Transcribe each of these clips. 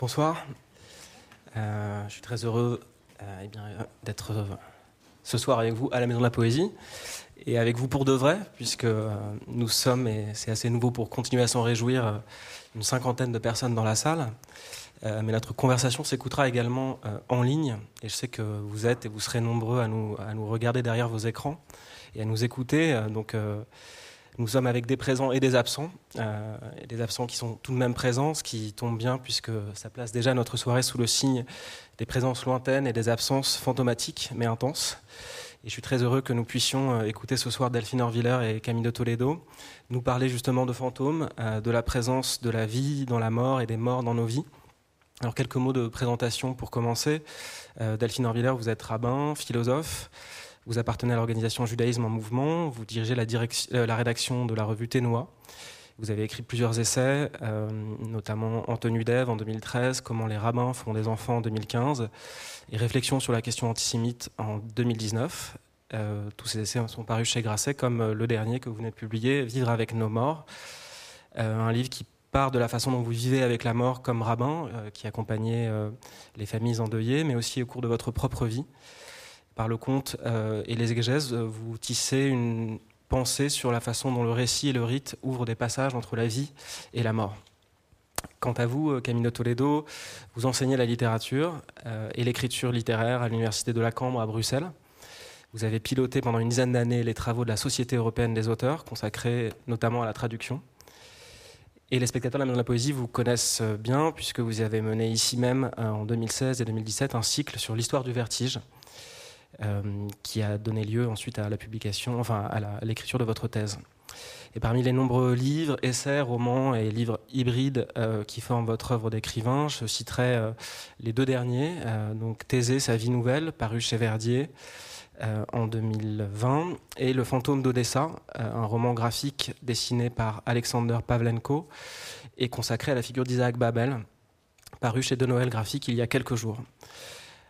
Bonsoir. Euh, je suis très heureux euh, eh d'être euh, ce soir avec vous à la Maison de la Poésie et avec vous pour de vrai, puisque nous sommes, et c'est assez nouveau pour continuer à s'en réjouir, une cinquantaine de personnes dans la salle. mais notre conversation s'écoutera également en ligne, et je sais que vous êtes et vous serez nombreux à nous, regarder derrière vos écrans et à nous écouter. Nous sommes avec des présents et des absents, euh, des absents qui sont tout de même présents, ce qui tombe bien puisque ça place déjà notre soirée sous le signe des présences lointaines et des absences fantomatiques mais intenses. Et je suis très heureux que nous puissions euh, écouter ce soir Delphine Orviller et Camille de Toledo nous parler justement de fantômes, euh, de la présence de la vie dans la mort et des morts dans nos vies. Alors quelques mots de présentation pour commencer. Delphine Orviller, vous êtes rabbin, philosophe. Vous appartenez à l'organisation Judaïsme en Mouvement, vous dirigez la, euh, la rédaction de la revue Ténois. Vous avez écrit plusieurs essais, euh, notamment En tenue d'Ève en 2013, Comment les rabbins font des enfants en 2015, et Réflexions sur la question antisémite en 2019. Euh, tous ces essais sont parus chez Grasset, comme le dernier que vous venez de publier, Vivre avec nos morts, un livre qui part de la façon dont vous vivez avec la mort comme rabbin, qui accompagnait les familles endeuillées, mais aussi au cours de votre propre vie par le conte euh, et les exégèses, euh, vous tissez une pensée sur la façon dont le récit et le rite ouvrent des passages entre la vie et la mort. Quant à vous, euh, Camino Toledo, vous enseignez la littérature et l'écriture littéraire à l'Université de la Cambre à Bruxelles. Vous avez piloté pendant une dizaine d'années les travaux de la Société européenne des auteurs, consacrés notamment à la traduction. Et les spectateurs de la Maison de la Poésie vous connaissent bien, puisque vous avez mené ici même, en 2016 et 2017, un cycle sur l'histoire du vertige, qui a donné lieu ensuite à la publication, enfin à l'écriture de votre thèse. Et parmi les nombreux livres, essais, romans et livres hybrides euh, qui forment votre œuvre d'écrivain, je citerai euh, les deux derniers. donc Thésée, sa vie nouvelle, paru chez Verdier en 2020, et Le fantôme d'Odessa, un roman graphique dessiné par Alexander Pavlenko et consacré à la figure d'Isaac Babel, paru chez De Noël Graphique il y a quelques jours.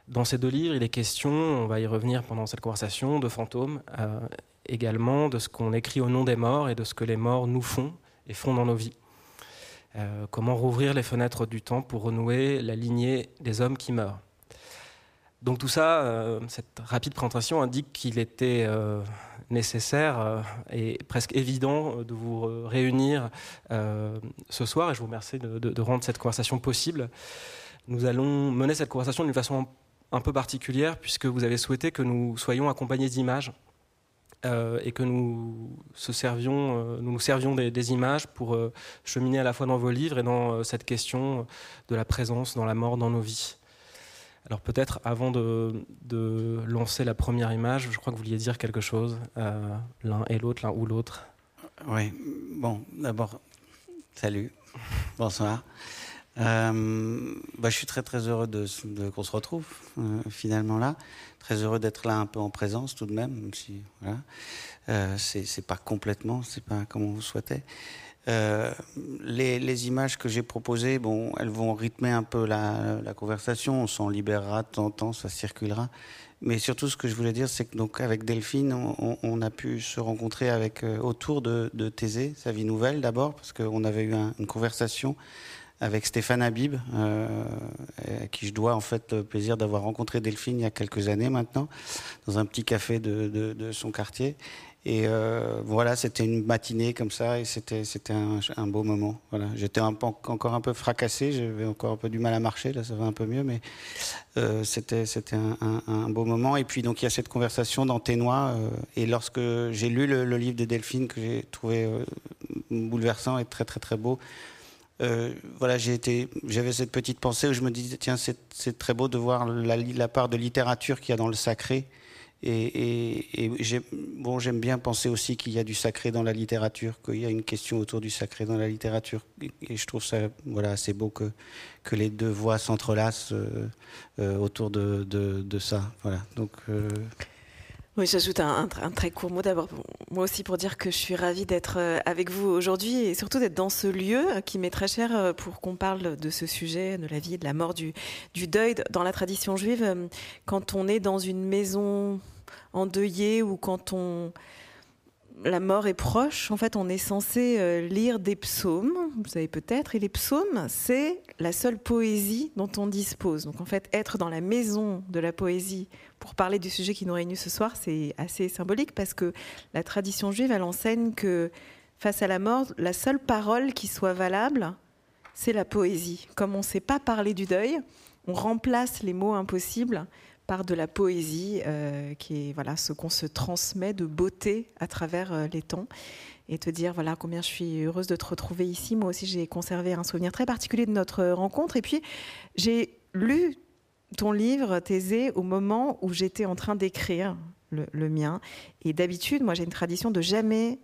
Dans ces deux livres, il est question, on va y revenir pendant cette conversation, de fantômes, euh, également de ce qu'on écrit au nom des morts et de ce que les morts nous font et font dans nos vies. Euh, comment rouvrir les fenêtres du temps pour renouer la lignée des hommes qui meurent. Donc tout ça, euh, cette rapide présentation indique qu'il était nécessaire et presque évident de vous réunir ce soir et je vous remercie de, de, rendre cette conversation possible. Nous allons mener cette conversation d'une façon un peu particulière puisque vous avez souhaité que nous soyons accompagnés d'images euh, et que euh, nous nous servions des, images pour euh, cheminer à la fois dans vos livres et dans cette question de la présence dans la mort dans nos vies. Alors peut-être avant de, lancer la première image, je crois que vous vouliez dire quelque chose, l'un et l'autre, l'un ou l'autre. Oui, bon, d'abord, salut, bonsoir. Euh, bah, je suis très très heureux de, qu'on se retrouve euh, finalement là. Très heureux d'être là un peu en présence tout de même, même si euh, c'est, pas complètement, c'est pas comme on vous souhaitait. Les, images que j'ai proposées, bon, elles vont rythmer un peu la, conversation. On s'en libérera de temps en temps, ça circulera. Mais surtout, ce que je voulais dire, c'est que donc avec Delphine, on, a pu se rencontrer avec autour de, de Thésée, sa vie nouvelle d'abord, parce qu'on avait eu un, une conversation avec Stéphane Habib, euh, à qui je dois en fait le plaisir d'avoir rencontré Delphine il y a quelques années maintenant, dans un petit café de, son quartier. Et euh, voilà, c'était une matinée comme ça, et c'était un, beau moment. Voilà, j'étais encore un peu fracassé, j'avais encore un peu du mal à marcher, là ça va un peu mieux, mais euh, c'était un, beau moment. Et puis donc il y a cette conversation dans Ténois, euh, et lorsque j'ai lu le, livre de Delphine que j'ai trouvé bouleversant et très très très beau, euh, voilà, j'avais cette petite pensée où je me disais tiens, c'est très beau de voir la, la part de littérature qu'il y a dans le sacré. Et bon, j'aime bien penser aussi qu'il y a du sacré dans la littérature, qu'il y a une question autour du sacré dans la littérature. Et, je trouve ça, voilà, assez beau que que les deux voix s'entrelacent euh, euh, autour de, de, de, ça. Voilà. Donc euh, oui, j'ajoute un, très court mot d'abord, moi aussi pour dire que je suis ravie d'être euh, avec vous aujourd'hui et surtout d'être dans ce lieu qui m'est très cher euh, pour qu'on parle de ce sujet, de la vie, de la mort, du, du deuil. Dans la tradition juive, euh, quand on est dans une maison endeuillée ou quand on la mort est proche, en fait, on est censé euh, lire des psaumes, vous savez peut-être, et les psaumes, c'est la seule poésie dont on dispose. Donc, en fait, être dans la maison de la poésie pour parler du sujet qui nous réunit ce soir, c'est assez symbolique parce que la tradition juive, elle enseigne que face à la mort, la seule parole qui soit valable, c'est la poésie. Comme on ne sait pas parler du deuil, on remplace les mots impossibles par de la poésie, euh, qui est voilà ce qu'on se transmet de beauté à travers euh, les temps, et te dire voilà combien je suis heureuse de te retrouver ici. Moi aussi, j'ai conservé un souvenir très particulier de notre rencontre, et puis j'ai lu ton livre, Thésée, au moment où j'étais en train d'écrire le, mien. Et d'habitude, moi, j'ai une tradition de jamais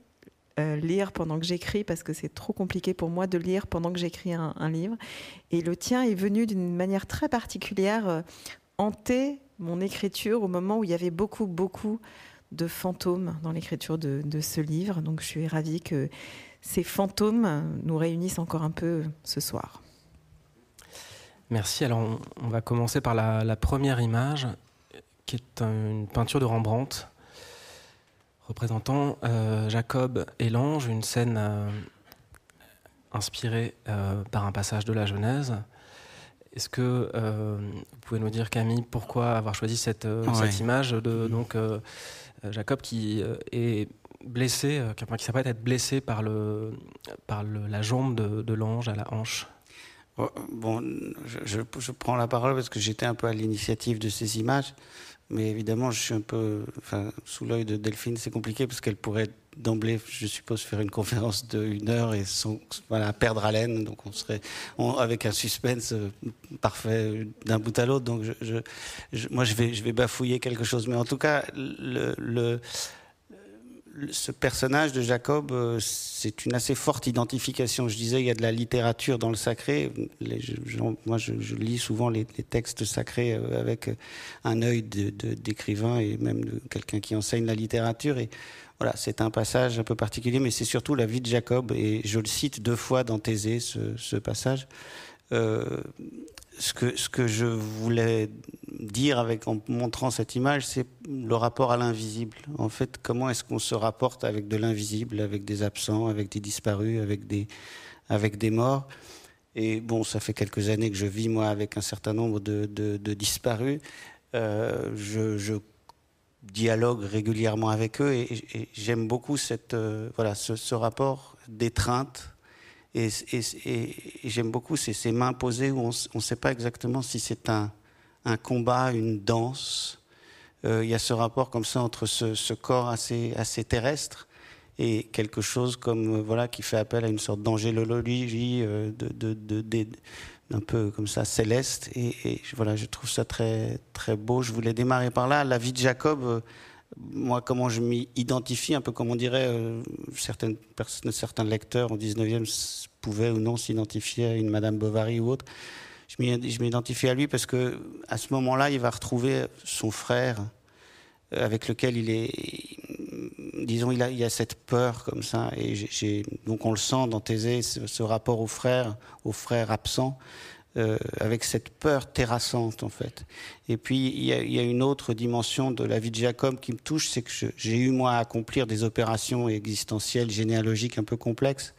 euh, lire pendant que j'écris parce que c'est trop compliqué pour moi de lire pendant que j'écris un, un, livre. Et le tien est venu d'une manière très particulière euh, hanter mon écriture au moment où il y avait beaucoup, beaucoup de fantômes dans l'écriture de, ce livre. Donc je suis ravie que ces fantômes nous réunissent encore un peu ce soir. Merci. Alors on, va commencer par la, la, première image qui est une peinture de Rembrandt représentant euh, Jacob et l'ange, une scène euh, inspirée euh, par un passage de la Genèse. Est-ce que euh, vous pouvez nous dire, Camille, pourquoi avoir choisi cette, ouais. cette image de donc, Jacob qui est blessé, qui s'apprête à être blessé par, le, par le, la jambe de, de l'ange à la hanche? Bon, je, je, je, prends la parole parce que j'étais un peu à l'initiative de ces images. Mais évidemment, je suis un peu enfin, sous l'œil de Delphine. C'est compliqué parce qu'elle pourrait d'emblée, je suppose, faire une conférence d'une heure et sans, voilà, perdre haleine. Donc on serait avec un suspense parfait d'un bout à l'autre. Donc je, je, moi, je vais, je vais bafouiller quelque chose. Mais en tout cas, le, le ce personnage de Jacob, euh, c'est une assez forte identification. Je disais, il y a de la littérature dans le sacré. Moi, je, lis souvent les, textes sacrés euh, avec un œil d'écrivain et même de quelqu'un qui enseigne la littérature. Et voilà, c'est un passage un peu particulier, mais c'est surtout la vie de Jacob. Et je le cite deux fois dans Thésée, ce, ce passage. Euh, ce que, je voulais dire avec, en montrant cette image, c'est le rapport à l'invisible. En fait, comment est-ce qu'on se rapporte avec de l'invisible, avec des absents, avec des disparus, avec des, morts? Et bon, ça fait quelques années que je vis, moi, avec un certain nombre de, disparus. Euh, je, dialogue régulièrement avec eux et, j'aime beaucoup cette, euh, voilà, ce rapport d'étreinte et, j'aime beaucoup ces, mains posées où on ne sait pas exactement si c'est un, combat, une danse. Euh, il y a ce rapport comme ça entre ce, corps assez, terrestre et quelque chose comme euh, voilà qui fait appel à une sorte d'angélologie euh, de, de, de, de, un peu comme ça céleste. Et, et, voilà je trouve ça très très beau. Je voulais démarrer par là. La vie de Jacob euh, moi, comment je m'y identifie, un peu comme on dirait, euh, certaines personnes, certains lecteurs au 19e pouvaient ou non s'identifier à une Madame Bovary ou autre. Je m'identifie à lui parce que à ce moment-là, il va retrouver son frère euh, avec lequel il est, disons, il a, il a cette peur comme ça. Et donc on le sent dans Thésée, ce, ce rapport au frère, au frère absent euh, avec cette peur terrassante en fait. Et puis il y, a, une autre dimension de la vie de Jacob qui me touche, c'est que j'ai eu moi à accomplir des opérations existentielles, généalogiques un peu complexes.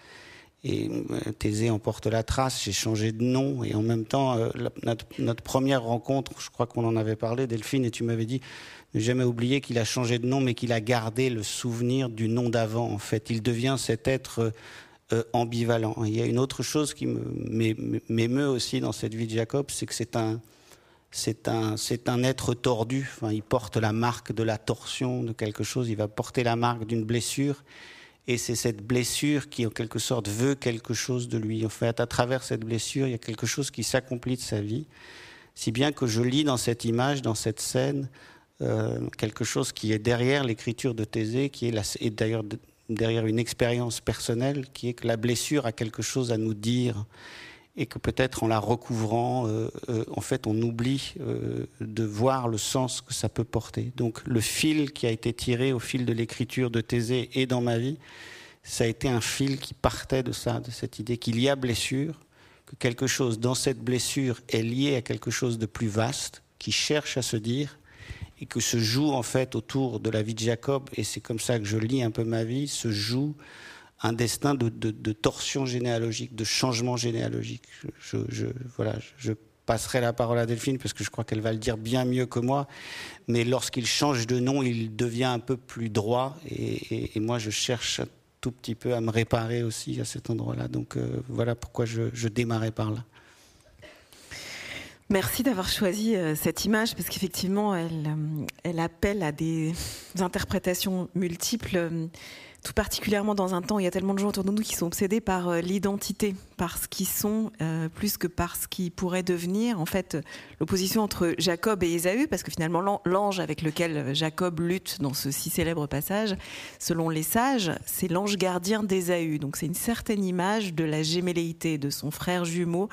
Et euh, Thésée en porte la trace, j'ai changé de nom et en même temps, euh, notre, première rencontre, je crois qu'on en avait parlé, Delphine, et tu m'avais dit, ne jamais oublier qu'il a changé de nom, mais qu'il a gardé le souvenir du nom d'avant. En fait, il devient cet être ambivalent. Il y a une autre chose qui m'émeut aussi dans cette vie de Jacob, c'est que c'est un, un, un être tordu. Il porte la marque de la torsion de quelque chose. Il va porter la marque d'une blessure. Et c'est cette blessure qui, en quelque sorte, veut quelque chose de lui. En fait, à travers cette blessure, il y a quelque chose qui s'accomplit de sa vie. Si bien que je lis dans cette image, dans cette scène, euh, quelque chose qui est derrière l'écriture de Thésée, qui est d'ailleurs derrière une expérience personnelle qui est que la blessure a quelque chose à nous dire et que peut-être en la recouvrant, euh, euh, en fait, on oublie euh, de voir le sens que ça peut porter. Donc le fil qui a été tiré au fil de l'écriture de Thésée et dans ma vie, ça a été un fil qui partait de ça, de cette idée qu'il y a blessure, que quelque chose dans cette blessure est lié à quelque chose de plus vaste, qui cherche à se dire, et que se joue en fait autour de la vie de Jacob, et c'est comme ça que je lis un peu ma vie, se joue un destin de, torsion généalogique, de changement généalogique. Je, voilà, je passerai la parole à Delphine parce que je crois qu'elle va le dire bien mieux que moi. Mais lorsqu'il change de nom, il devient un peu plus droit. Et, moi, je cherche un tout petit peu à me réparer aussi à cet endroit-là. Donc euh, voilà pourquoi je, démarrais par là. Merci d'avoir choisi euh, cette image parce qu'effectivement, euh, elle appelle à des interprétations multiples tout particulièrement dans un temps où il y a tellement de gens autour de nous qui sont obsédés par euh, l'identité, par ce qu'ils sont, euh, plus que par ce qu'ils pourraient devenir. En fait, l'opposition entre Jacob et Ésaü, parce que finalement l'ange avec lequel Jacob lutte dans ce si célèbre passage, selon les sages, c'est l'ange gardien d'Ésaü. Donc c'est une certaine image de la gémelléité de son frère jumeau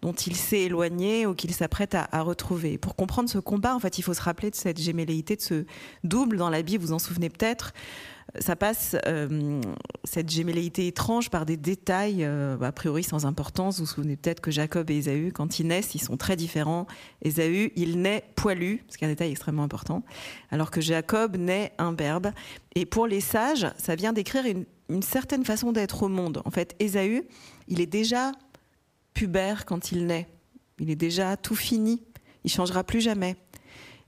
dont il s'est éloigné ou qu'il s'apprête à, à, retrouver. Pour comprendre ce combat, en fait, il faut se rappeler de cette gémelléité, de ce double dans la Bible, vous en souvenez peut-être ça passe, euh, cette gémelléité étrange, par des détails euh, a priori sans importance. Vous vous souvenez peut-être que Jacob et Ésaü, quand ils naissent, ils sont très différents. Ésaü, il naît poilu, ce qui est un détail extrêmement important, alors que Jacob naît imberbe. Et pour les sages, ça vient décrire une, une certaine façon d'être au monde. En fait, Ésaü, il est déjà pubère quand il naît. Il est déjà tout fini. Il changera plus jamais.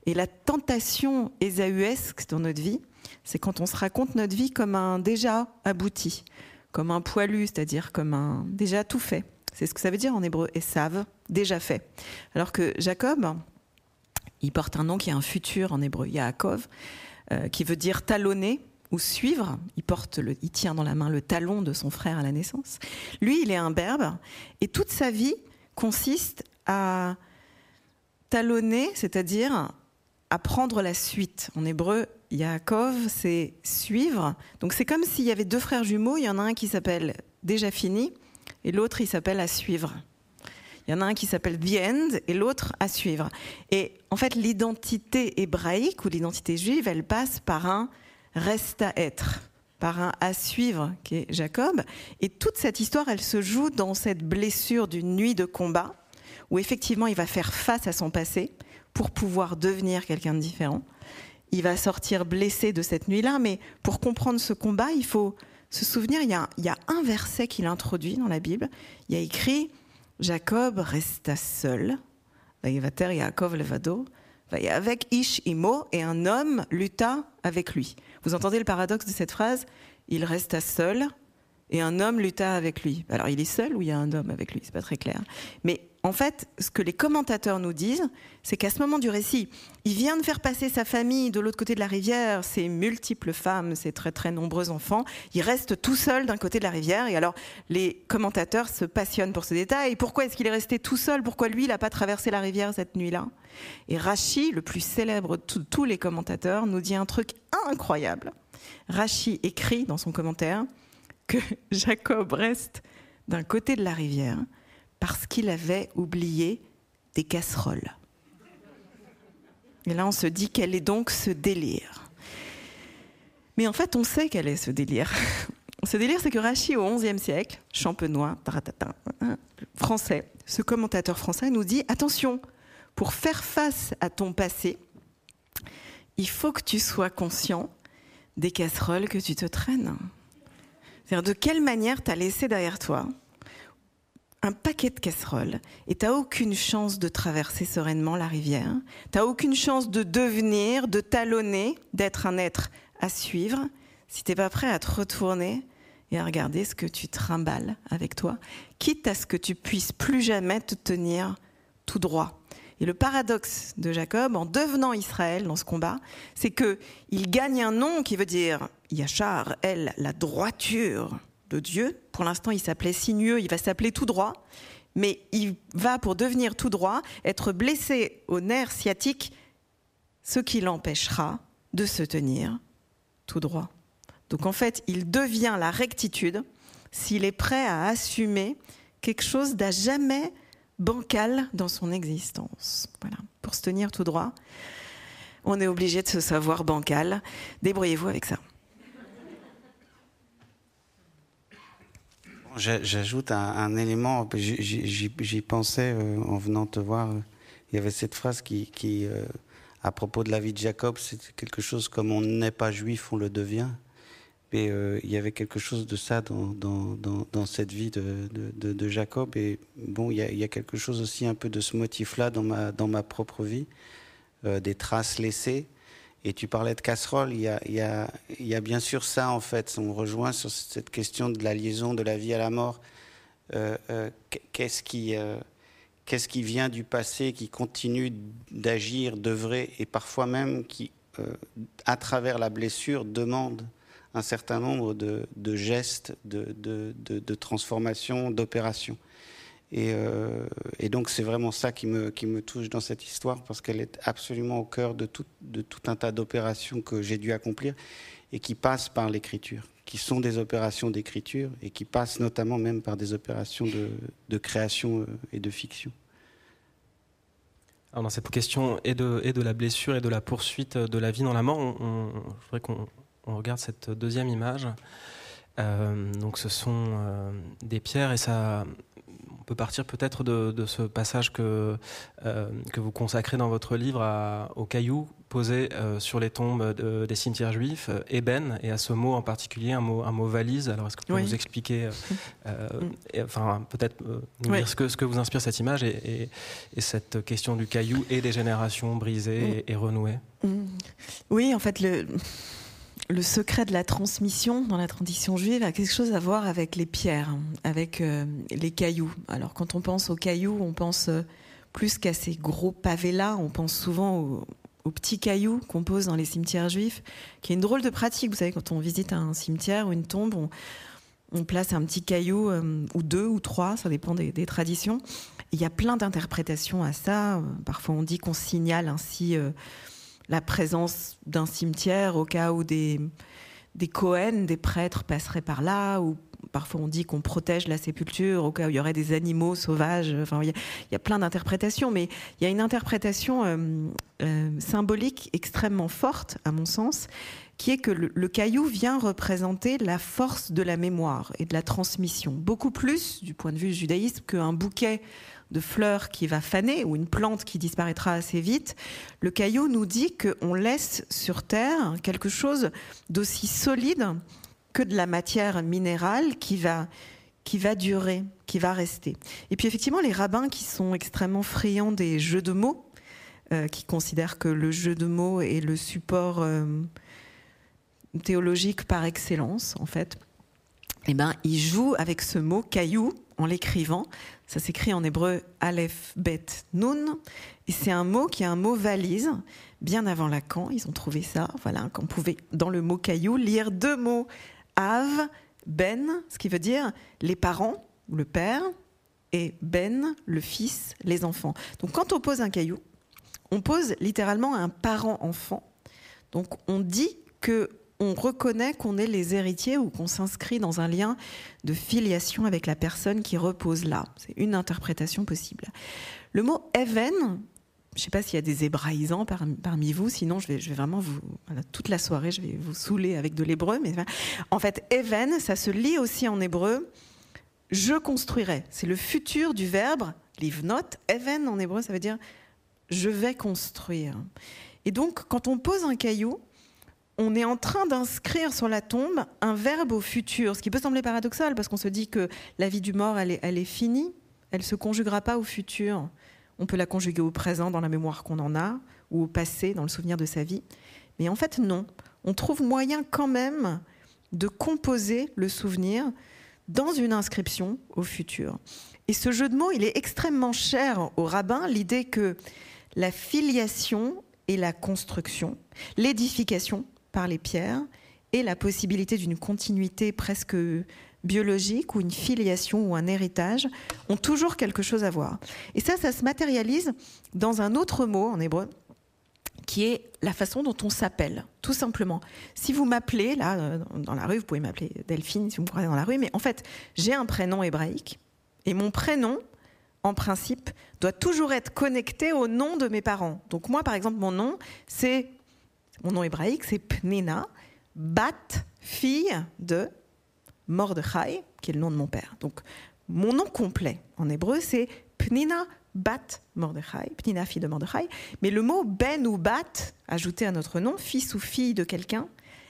Et la tentation ésaüesque dans notre vie, c'est quand on se raconte notre vie comme un déjà abouti, comme un poilu, c'est-à-dire comme un déjà tout fait. C'est ce que ça veut dire en hébreu, et savent, déjà fait. Alors que Jacob, il porte un nom qui a un futur en hébreu, Yaakov, euh, qui veut dire talonner ou suivre. Il, porte le, il tient dans la main le talon de son frère à la naissance. Lui, il est un berbe, et toute sa vie consiste à talonner, c'est-à-dire à prendre la suite. En hébreu, Yaakov, c'est suivre. Donc c'est comme s'il y avait deux frères jumeaux. Il y en a un qui s'appelle Déjà fini et l'autre il s'appelle À suivre. Il y en a un qui s'appelle The End et l'autre À suivre. Et en fait, l'identité hébraïque ou l'identité juive, elle passe par un reste à être, par un à suivre qui est Jacob. Et toute cette histoire, elle se joue dans cette blessure d'une nuit de combat où effectivement il va faire face à son passé pour pouvoir devenir quelqu'un de différent. Il va sortir blessé de cette nuit-là, mais pour comprendre ce combat, il faut se souvenir, il y a, il y a un verset qu'il introduit dans la Bible, il y a écrit Jacob resta seul, Vaïvater Yaakov levado, avec Ish Imo, et un homme lutta avec lui. Vous entendez le paradoxe de cette phrase Il resta seul, et un homme lutta avec lui. Alors il est seul ou il y a un homme avec lui? C'est pas très clair. Mais en fait, ce que les commentateurs nous disent, c'est qu'à ce moment du récit, il vient de faire passer sa famille de l'autre côté de la rivière, ses multiples femmes, ses très très nombreux enfants. Il reste tout seul d'un côté de la rivière. Et alors, les commentateurs se passionnent pour ce détail. Pourquoi est-ce qu'il est resté tout seul? Pourquoi lui, il n'a pas traversé la rivière cette nuit-là? Et Rachi, le plus célèbre de tous les commentateurs, nous dit un truc incroyable. Rachi écrit dans son commentaire que Jacob reste d'un côté de la rivière parce qu'il avait oublié des casseroles. Et là, on se dit quel est donc ce délire? Mais en fait, on sait quel est ce délire. Ce délire, c'est que Rachi, au XIe siècle, champenois, français, ce commentateur français nous dit attention, pour faire face à ton passé, il faut que tu sois conscient des casseroles que tu te traînes. De quelle manière tu as laissé derrière toi un paquet de casseroles et tu n'as aucune chance de traverser sereinement la rivière, tu n'as aucune chance de devenir, de talonner, d'être un être à suivre, si tu n'es pas prêt à te retourner et à regarder ce que tu trimbales avec toi, quitte à ce que tu puisses plus jamais te tenir tout droit? Et le paradoxe de Jacob, en devenant Israël dans ce combat, c'est que il gagne un nom qui veut dire Yachar, elle, la droiture de Dieu. Pour l'instant, il s'appelait sinueux, il va s'appeler tout droit, mais il va, pour devenir tout droit, être blessé au nerf sciatique, ce qui l'empêchera de se tenir tout droit. Donc en fait, il devient la rectitude s'il est prêt à assumer quelque chose d'à jamais bancal dans son existence. Voilà, pour se tenir tout droit, on est obligé de se savoir bancal. Débrouillez-vous avec ça. J'ajoute un, élément, j'y pensais euh, en venant te voir. Il y avait cette phrase qui, euh, à propos de la vie de Jacob, c'est quelque chose comme on n'est pas juif, on le devient. Et euh, il y avait quelque chose de ça dans, cette vie de, Jacob. Et bon, il y, a, quelque chose aussi un peu de ce motif-là dans ma, propre vie, euh, des traces laissées. Et tu parlais de casserole, il y, a, bien sûr ça en fait. On rejoint sur cette question de la liaison de la vie à la mort. Euh, qu'est-ce qui, qu'est-ce qui vient du passé, qui continue d'agir, d'œuvrer, et parfois même qui, à travers la blessure, demande un certain nombre de, gestes, de, de, transformations, d'opérations. Euh, et, donc c'est vraiment ça qui me, qui me touche dans cette histoire, parce qu'elle est absolument au cœur de tout, de tout un tas d'opérations que j'ai dû accomplir et qui passent par l'écriture, qui sont des opérations d'écriture et qui passent notamment même par des opérations de, création euh, et de fiction. Alors dans cette question et de, et de la blessure et de la poursuite de la vie dans la mort, je voudrais qu'on on regarde cette deuxième image. Euh, donc ce sont des pierres et ça, on peut partir peut-être de, ce passage que, euh, que vous consacrez dans votre livre aux cailloux posés sur les tombes des cimetières juifs, ébène, et à ce mot en particulier, un mot, un mot valise. Alors est-ce que vous pouvez nous expliquer, enfin peut-être nous dire ce que, ce que vous inspire cette image et, cette question du caillou et des générations brisées et renouées? Oui, en fait, le le secret de la transmission dans la tradition juive a quelque chose à voir avec les pierres, avec euh, les cailloux. Alors quand on pense aux cailloux, on pense euh, plus qu'à ces gros pavés-là, on pense souvent aux, petits cailloux qu'on pose dans les cimetières juifs, qui est une drôle de pratique. Vous savez, quand on visite un cimetière ou une tombe, on, place un petit caillou, euh, ou deux ou trois, ça dépend des, des traditions. Il y a plein d'interprétations à ça. Parfois on dit qu'on signale ainsi la présence d'un cimetière au cas où des, des Cohen, des prêtres passeraient par là, ou parfois on dit qu'on protège la sépulture au cas où il y aurait des animaux sauvages. Enfin, il y a, plein d'interprétations, mais il y a une interprétation euh, euh, symbolique extrêmement forte, à mon sens, qui est que le, caillou vient représenter la force de la mémoire et de la transmission, beaucoup plus du point de vue judaïsme qu'un bouquet de fleurs qui va faner ou une plante qui disparaîtra assez vite, le caillou nous dit qu'on laisse sur Terre quelque chose d'aussi solide que de la matière minérale qui va, qui va durer, qui va rester. Et puis effectivement, les rabbins qui sont extrêmement friands des jeux de mots, euh, qui considèrent que le jeu de mots est le support euh, théologique par excellence, en fait, eh ben, ils jouent avec ce mot caillou en l'écrivant. Ça s'écrit en hébreu Aleph, Bet, Nun. Et c'est un mot qui est un mot valise. Bien avant Lacan, ils ont trouvé ça. Voilà, qu'on pouvait, dans le mot caillou, lire deux mots Av, Ben, ce qui veut dire les parents, ou le père, et Ben, le fils, les enfants. Donc quand on pose un caillou, on pose littéralement un parent-enfant. Donc on dit que on reconnaît qu'on est les héritiers ou qu'on s'inscrit dans un lien de filiation avec la personne qui repose là. C'est une interprétation possible. Le mot even, je ne sais pas s'il y a des hébraïsants parmi, vous, sinon je vais, vraiment vous, toute la soirée, je vais vous saouler avec de l'hébreu. Mais en fait, even, ça se lit aussi en hébreu. Je construirai. C'est le futur du verbe livnot. Even en hébreu, ça veut dire je vais construire. Et donc, quand on pose un caillou, on est en train d'inscrire sur la tombe un verbe au futur, ce qui peut sembler paradoxal parce qu'on se dit que la vie du mort, elle est, finie, elle ne se conjuguera pas au futur. On peut la conjuguer au présent dans la mémoire qu'on en a, ou au passé dans le souvenir de sa vie. Mais en fait, non. On trouve moyen quand même de composer le souvenir dans une inscription au futur. Et ce jeu de mots, il est extrêmement cher aux rabbins, l'idée que la filiation et la construction, l'édification, par les pierres et la possibilité d'une continuité presque biologique ou une filiation ou un héritage ont toujours quelque chose à voir. Et ça, ça se matérialise dans un autre mot en hébreu qui est la façon dont on s'appelle, tout simplement. Si vous m'appelez, là, euh, dans la rue, vous pouvez m'appeler Delphine si vous me croisez dans la rue, mais en fait, j'ai un prénom hébraïque, et mon prénom, en principe, doit toujours être connecté au nom de mes parents. Donc moi, par exemple, mon nom, c'est mon nom hébraïque, c'est Pnina, Bat, fille de Mordechai, qui est le nom de mon père. Donc, mon nom complet en hébreu, c'est Pnina Bat Mordechai, Pnina, fille de Mordechai. Mais le mot Ben ou Bat, ajouté à notre nom, fils ou fille de quelqu'un,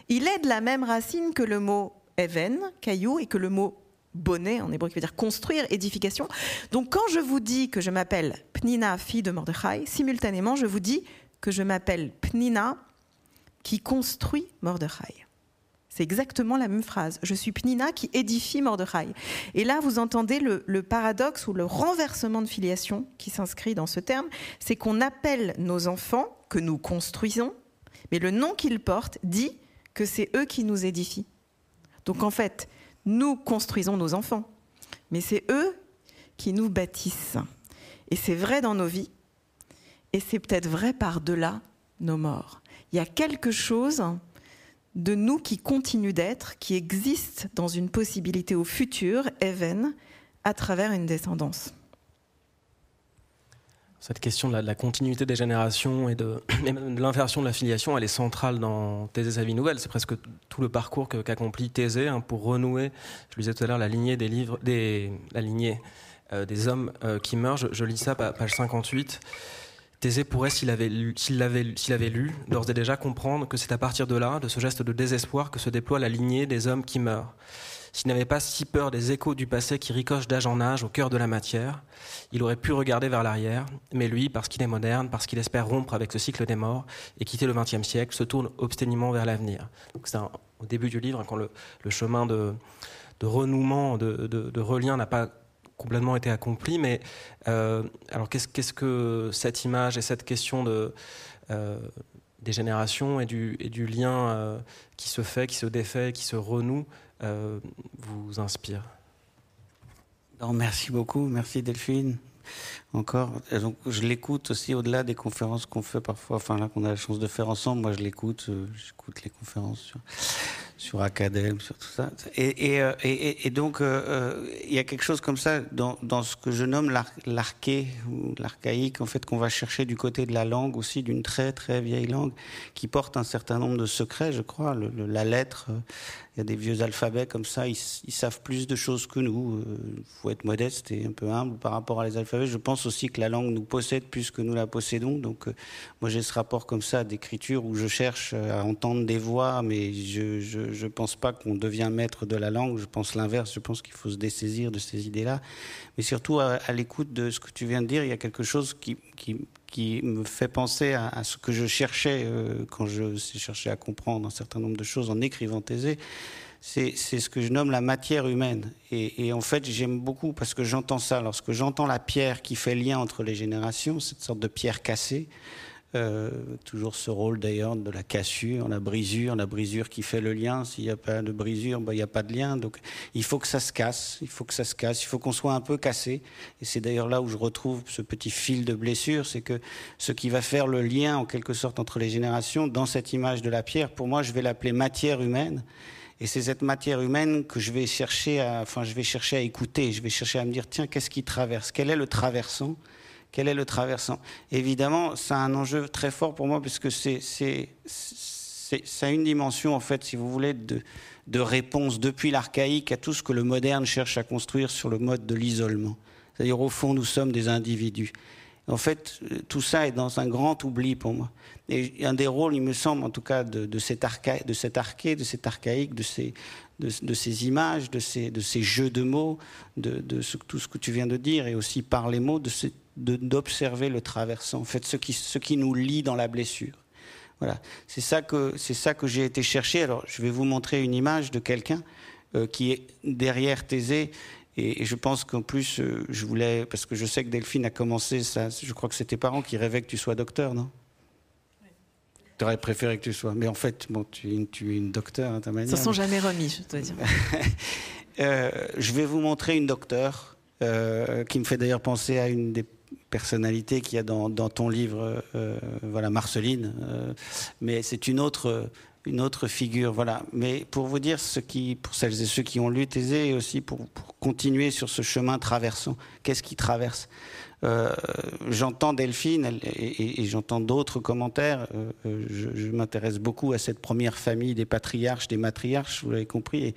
il est de la même racine que le mot Even, caillou, et que le mot bonnet en hébreu qui veut dire construire, édification. Donc quand je vous dis que je m'appelle Pnina, fille de Mordechai, simultanément je vous dis que je m'appelle Pnina qui construit Mordechai. C'est exactement la même phrase. Je suis Pnina qui édifie Mordechai. Et là, vous entendez le, le paradoxe ou le renversement de filiation qui s'inscrit dans ce terme. C'est qu'on appelle nos enfants, que nous construisons, mais le nom qu'ils portent dit que c'est eux qui nous édifient. Donc en fait, nous construisons nos enfants, mais c'est eux qui nous bâtissent. Et c'est vrai dans nos vies, et c'est peut-être vrai par-delà nos morts. Il y a quelque chose de nous qui continue d'être, qui existe dans une possibilité au futur, Even, à travers une descendance. Cette question de la, continuité des générations et de, l'inversion de la filiation, elle est centrale dans Thésée sa vie nouvelle. C'est presque tout le parcours qu'accomplit Thésée hein, pour renouer, je le disais tout à l'heure, la lignée des livres, la lignée euh, des hommes euh, qui meurent. Je, lis ça, page 58. Thésée pourrait, s'il avait, avait, lu, d'ores et déjà comprendre que c'est à partir de là, de ce geste de désespoir, que se déploie la lignée des hommes qui meurent. S'il n'avait pas si peur des échos du passé qui ricochent d'âge en âge au cœur de la matière, il aurait pu regarder vers l'arrière, mais lui, parce qu'il est moderne, parce qu'il espère rompre avec ce cycle des morts et quitter le XXe siècle, se tourne obstinément vers l'avenir. c'est au début du livre, quand le, chemin de, renouement, de, de relien n'a pas complètement été accompli. Mais euh, alors, qu'est-ce, que cette image et cette question de, euh, des générations et du, et du lien euh, qui se fait, qui se défait, qui se renoue vous inspire? Merci beaucoup, merci Delphine. Encore, donc je l'écoute aussi au-delà des conférences qu'on fait parfois, enfin là qu'on a la chance de faire ensemble. Moi, je l'écoute, j'écoute les conférences sur, sur Academ, sur tout ça. Et, euh, donc, euh, euh, il y a quelque chose comme ça dans, ce que je nomme l'arché l'archaïque, en fait, qu'on va chercher du côté de la langue aussi, d'une très très vieille langue qui porte un certain nombre de secrets, je crois. La lettre, il y a des vieux alphabets comme ça, ils, savent plus de choses que nous. Il faut être modeste et un peu humble par rapport à les alphabets. Je pense aussi que la langue nous possède plus que nous la possédons. Donc, moi, j'ai ce rapport comme ça d'écriture où je cherche à entendre des voix, mais je je ne pense pas qu'on devient maître de la langue, je pense l'inverse, je pense qu'il faut se dessaisir de ces idées-là. Mais surtout, à, l'écoute de ce que tu viens de dire, il y a quelque chose qui, me fait penser à, ce que je cherchais euh, quand je cherchais à comprendre un certain nombre de choses en écrivant Thésée. C'est ce que je nomme la matière humaine. Et en fait, j'aime beaucoup parce que j'entends ça. Lorsque j'entends la pierre qui fait lien entre les générations, cette sorte de pierre cassée, euh, toujours ce rôle d'ailleurs de la cassure, la brisure, la brisure qui fait le lien. S'il n'y a pas de brisure, ben, il n'y a pas de lien. Donc il faut que ça se casse, il faut que ça se casse, il faut qu'on soit un peu cassé. Et c'est d'ailleurs là où je retrouve ce petit fil de blessure, c'est que ce qui va faire le lien en quelque sorte entre les générations, dans cette image de la pierre, pour moi je vais l'appeler matière humaine. Et c'est cette matière humaine que je vais chercher enfin, je vais chercher à écouter. Je vais chercher à me dire, tiens, qu'est-ce qui traverse? Quel est le traversant? Quel est le traversant? Évidemment, a un enjeu très fort pour moi puisque c'est, c'est, ça a une dimension, en fait, si vous voulez, de, de réponse depuis l'archaïque à tout ce que le moderne cherche à construire sur le mode de l'isolement. C'est-à-dire, au fond, nous sommes des individus. En fait, tout ça est dans un grand oubli pour moi. Et un des rôles, il me semble, en tout cas, de, de cet, archa, de cet arché, de cet archaïque, de ces, de, de, ces images, de ces, de ces jeux de mots, de, de tout ce que tu viens de dire, et aussi par les mots, de, ce, d'observer le traversant, en fait, ce qui, ce qui nous lie dans la blessure. Voilà, c'est ça que c'est ça que j'ai été chercher. Alors, je vais vous montrer une image de quelqu'un euh, qui est derrière Thésée. Et, je pense qu'en plus, euh, je voulais, parce que je sais que Delphine a commencé ça, je crois que c'est tes parents qui rêvaient que tu sois docteur, non? Tu aurais préféré que tu sois. Mais en fait, bon, tu, es une, tu es une docteur à ta manière. Ça ne sont jamais remis, je dois dire. euh, je vais vous montrer une docteure qui me fait d'ailleurs penser à une des personnalité qu'il y a dans, ton livre, euh, voilà, Marceline. Euh, mais c'est une autre, une autre figure, voilà. Mais pour vous dire ce qui, pour celles et ceux qui ont lu Thésée, et aussi pour, continuer sur ce chemin traversant, qu'est-ce qui traverse euh, j'entends Delphine et, j'entends d'autres commentaires. je, m'intéresse beaucoup à cette première famille des patriarches, des matriarches, vous l'avez compris.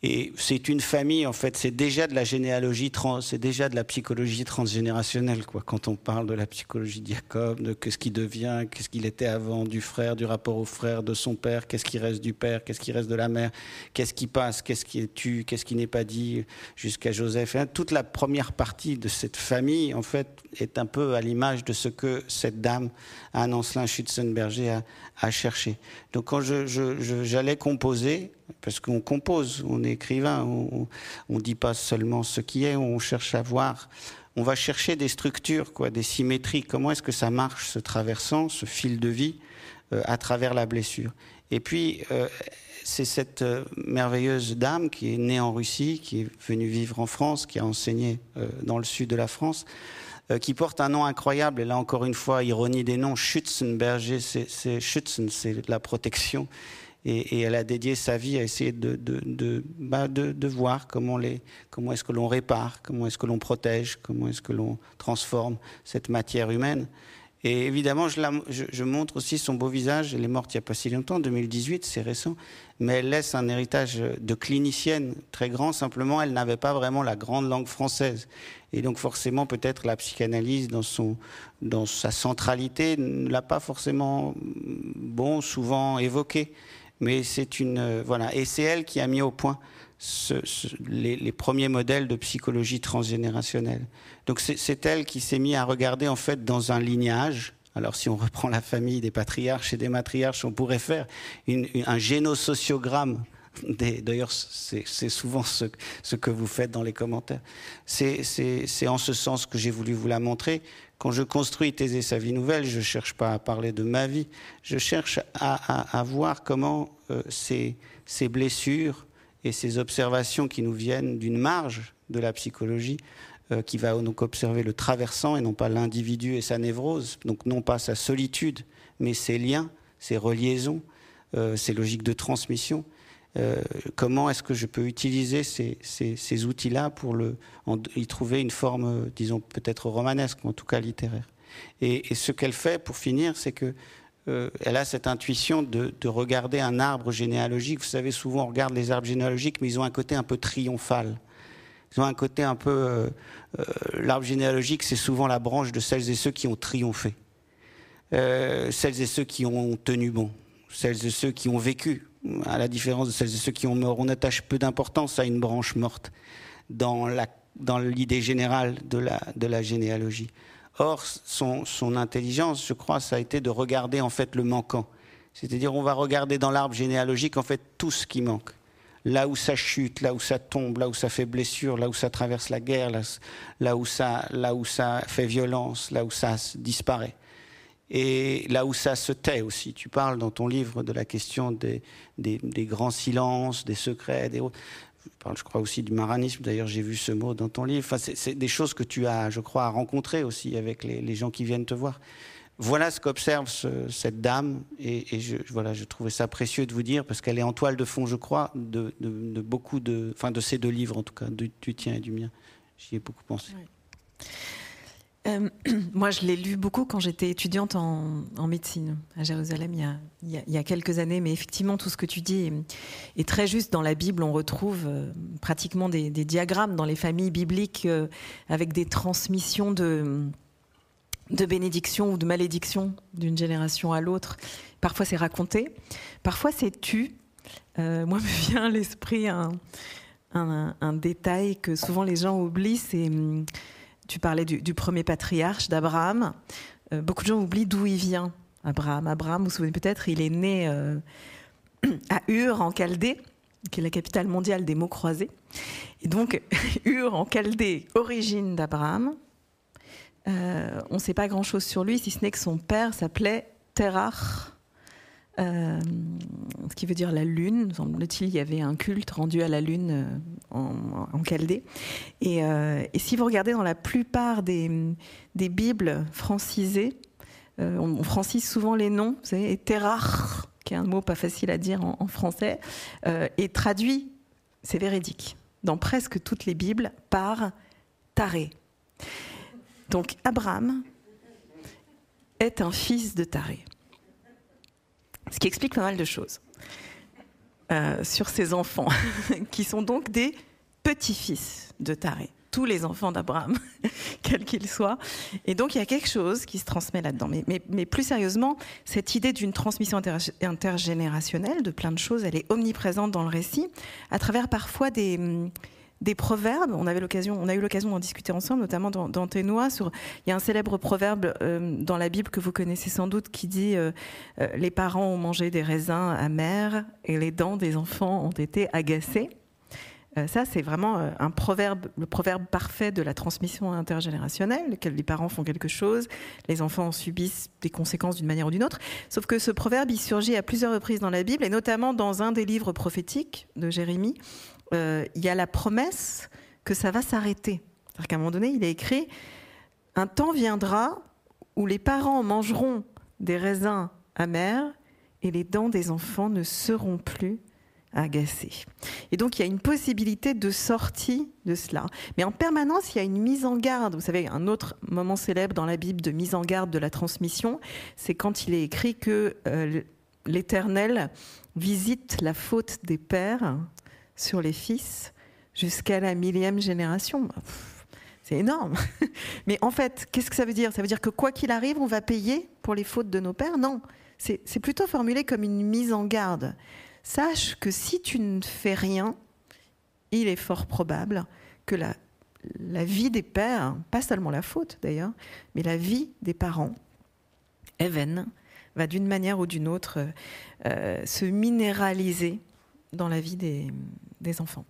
C'est une famille, en fait, c'est déjà de la généalogie, c'est déjà de la psychologie transgénérationnelle, quoi. Quand on parle de la psychologie de Jacob, de qu'est-ce qui devient, qu'est-ce qu'il était avant du frère, du rapport au frère, de son père, qu'est-ce qui reste du père, qu'est-ce qui reste de la mère, qu'est-ce qui passe, qu'est-ce qui est tu, qu'est-ce qui n'est pas dit, jusqu'à Joseph. Toute la première partie de cette famille, en fait, est un peu à l'image de ce que cette dame, Anne Ancelin Schützenberger, a, a cherché. Donc quand j'allais composer, parce qu'on compose, on est écrivain, on ne dit pas seulement ce qui est, on cherche à voir, on va chercher des structures, quoi, des symétries. Comment est-ce que ça marche, ce traversant, ce fil de vie, euh, à travers la blessure? Et puis, euh, c'est cette euh, merveilleuse dame qui est née en Russie, qui est venue vivre en France, qui a enseigné dans le sud de la France, qui porte un nom incroyable, et là encore une fois, ironie des noms, Schützenberger, c'est Schützen, c'est la protection et, elle a dédié sa vie à essayer de, de, de, bah de voir comment, les, comment est-ce que l'on répare, comment est-ce que l'on protège, comment est-ce que l'on transforme cette matière humaine. Et évidemment, je, montre aussi son beau visage. Elle est morte il n'y a pas si longtemps, 2018, c'est récent. Mais elle laisse un héritage de clinicienne très grand. Simplement, elle n'avait pas vraiment la grande langue française. Et donc, forcément, peut-être la psychanalyse, dans sa centralité, ne l'a pas forcément, bon, souvent évoquée mais c'est une euh, voilà et c'est elle qui a mis au point les, premiers modèles de psychologie transgénérationnelle. Donc c'est elle qui s'est mise à regarder en fait dans un lignage. Alors si on reprend la famille des patriarches et des matriarches, on pourrait faire un génosociogramme. D'ailleurs, c'est souvent ce, que vous faites dans les commentaires. C'est en ce sens que j'ai voulu vous la montrer. Quand je construis Thésée sa vie nouvelle, je ne cherche pas à parler de ma vie, je cherche à, voir comment euh, ces, blessures et ces observations qui nous viennent d'une marge de la psychologie, euh, qui va donc observer le traversant et non pas l'individu et sa névrose, donc non pas sa solitude, mais ses liens, ses reliaisons, euh, ses logiques de transmission, euh, comment est-ce que je peux utiliser ces, outils-là pour le, y trouver une forme, disons, peut-être romanesque, ou en tout cas littéraire? Et, ce qu'elle fait, pour finir, c'est que euh, elle a cette intuition de, regarder un arbre généalogique. Vous savez, souvent on regarde les arbres généalogiques, mais ils ont un côté un peu triomphal. Ils ont un côté un peu. Euh, l'arbre généalogique, c'est souvent la branche de celles et ceux qui ont triomphé, celles et ceux qui ont tenu bon, celles et ceux qui ont vécu à la différence de celles et ceux qui ont mort, on attache peu d'importance à une branche morte dans l'idée générale de la généalogie. Or, son, intelligence, je crois, ça a été de regarder en fait le manquant. C'est-à-dire, on va regarder dans l'arbre généalogique en fait tout ce qui manque. Là où ça chute, là où ça tombe, là où ça fait blessure, là où ça traverse la guerre, là, où, ça, là où ça fait violence, là où ça disparaît et là où ça se tait aussi. Tu parles dans ton livre de la question des, des, grands silences, des secrets, des autres. Parle, je crois, aussi du maranisme. D'ailleurs, j'ai vu ce mot dans ton livre. Enfin, c'est des choses que tu as, je crois, rencontrées aussi avec les, gens qui viennent te voir. Voilà ce qu'observe cette dame, et, je, voilà, je trouvais ça précieux de vous dire parce qu'elle est en toile de fond, je crois, de, beaucoup de, enfin, de ces deux livres en tout cas, du, tien et du mien. J'y ai beaucoup pensé. Euh, moi, je l'ai lu beaucoup quand j'étais étudiante en, médecine à Jérusalem il y, a, quelques années. Mais effectivement, tout ce que tu dis est, très juste. Dans la Bible, on retrouve euh, pratiquement des, diagrammes dans les familles bibliques euh, avec des transmissions de, de bénédiction ou de malédiction d'une génération à l'autre. Parfois, c'est raconté. Parfois, c'est tu. moi, me vient à l'esprit un, un, détail que souvent les gens oublient. C'est tu parlais du, premier patriarche d'Abraham. Euh, beaucoup de gens oublient d'où il vient, Abraham. Abraham, vous vous souvenez peut-être, il est né euh, à Ur, en Chaldée, qui est la capitale mondiale des mots croisés. Et donc, Ur, en Chaldée, origine d'Abraham. Euh, on ne sait pas grand-chose sur lui, si ce n'est que son père s'appelait Terach. Euh, ce qui veut dire la lune. Semble-t-il, il y avait un culte rendu à la lune euh, en, en Chaldée. Euh, et, si vous regardez dans la plupart des, Bibles francisées, on, francise souvent les noms. Vous savez, Terach, qui est un mot pas facile à dire en, français, est traduit, c'est véridique, dans presque toutes les Bibles par Taré. Donc Abraham est un fils de Taré. Ce qui explique pas mal de choses. euh, sur ses enfants, qui sont donc des petits-fils de Taré tous les enfants d'Abraham, quels qu'ils soient. Et donc il y a quelque chose qui se transmet là-dedans. Mais, mais, plus sérieusement, cette idée d'une transmission intergénérationnelle de plein de choses, elle est omniprésente dans le récit, à travers parfois des, des proverbes. On, avait l'occasion, on a eu l'occasion d'en discuter ensemble, notamment dans, Ténois. Il y a un célèbre proverbe euh, dans la Bible que vous connaissez sans doute qui dit euh, euh, Les parents ont mangé des raisins amers et les dents des enfants ont été agacées. Ça, c'est vraiment un proverbe, le proverbe parfait de la transmission intergénérationnelle, que les parents font quelque chose, les enfants subissent des conséquences d'une manière ou d'une autre. Sauf que ce proverbe, il surgit à plusieurs reprises dans la Bible, et notamment dans un des livres prophétiques de Jérémie, euh, il y a la promesse que ça va s'arrêter. C'est-à-dire qu'à un moment donné, il est écrit Un temps viendra où les parents mangeront des raisins amers et les dents des enfants ne seront plus agacé. Et donc il y a une possibilité de sortie de cela. Mais en permanence, il y a une mise en garde. Vous savez, un autre moment célèbre dans la Bible de mise en garde de la transmission, c'est quand il est écrit que euh, l'Éternel visite la faute des pères sur les fils jusqu'à la millième génération. C'est énorme. Mais en fait, qu'est-ce que ça veut dire? Ça veut dire que quoi qu'il arrive, on va payer pour les fautes de nos pères? Non. C'est plutôt formulé comme une mise en garde sache que si tu ne fais rien, il est fort probable que la, vie des pères, pas seulement la faute d'ailleurs, mais la vie des parents, Even, va d'une manière ou d'une autre euh, se minéraliser dans la vie des, enfants.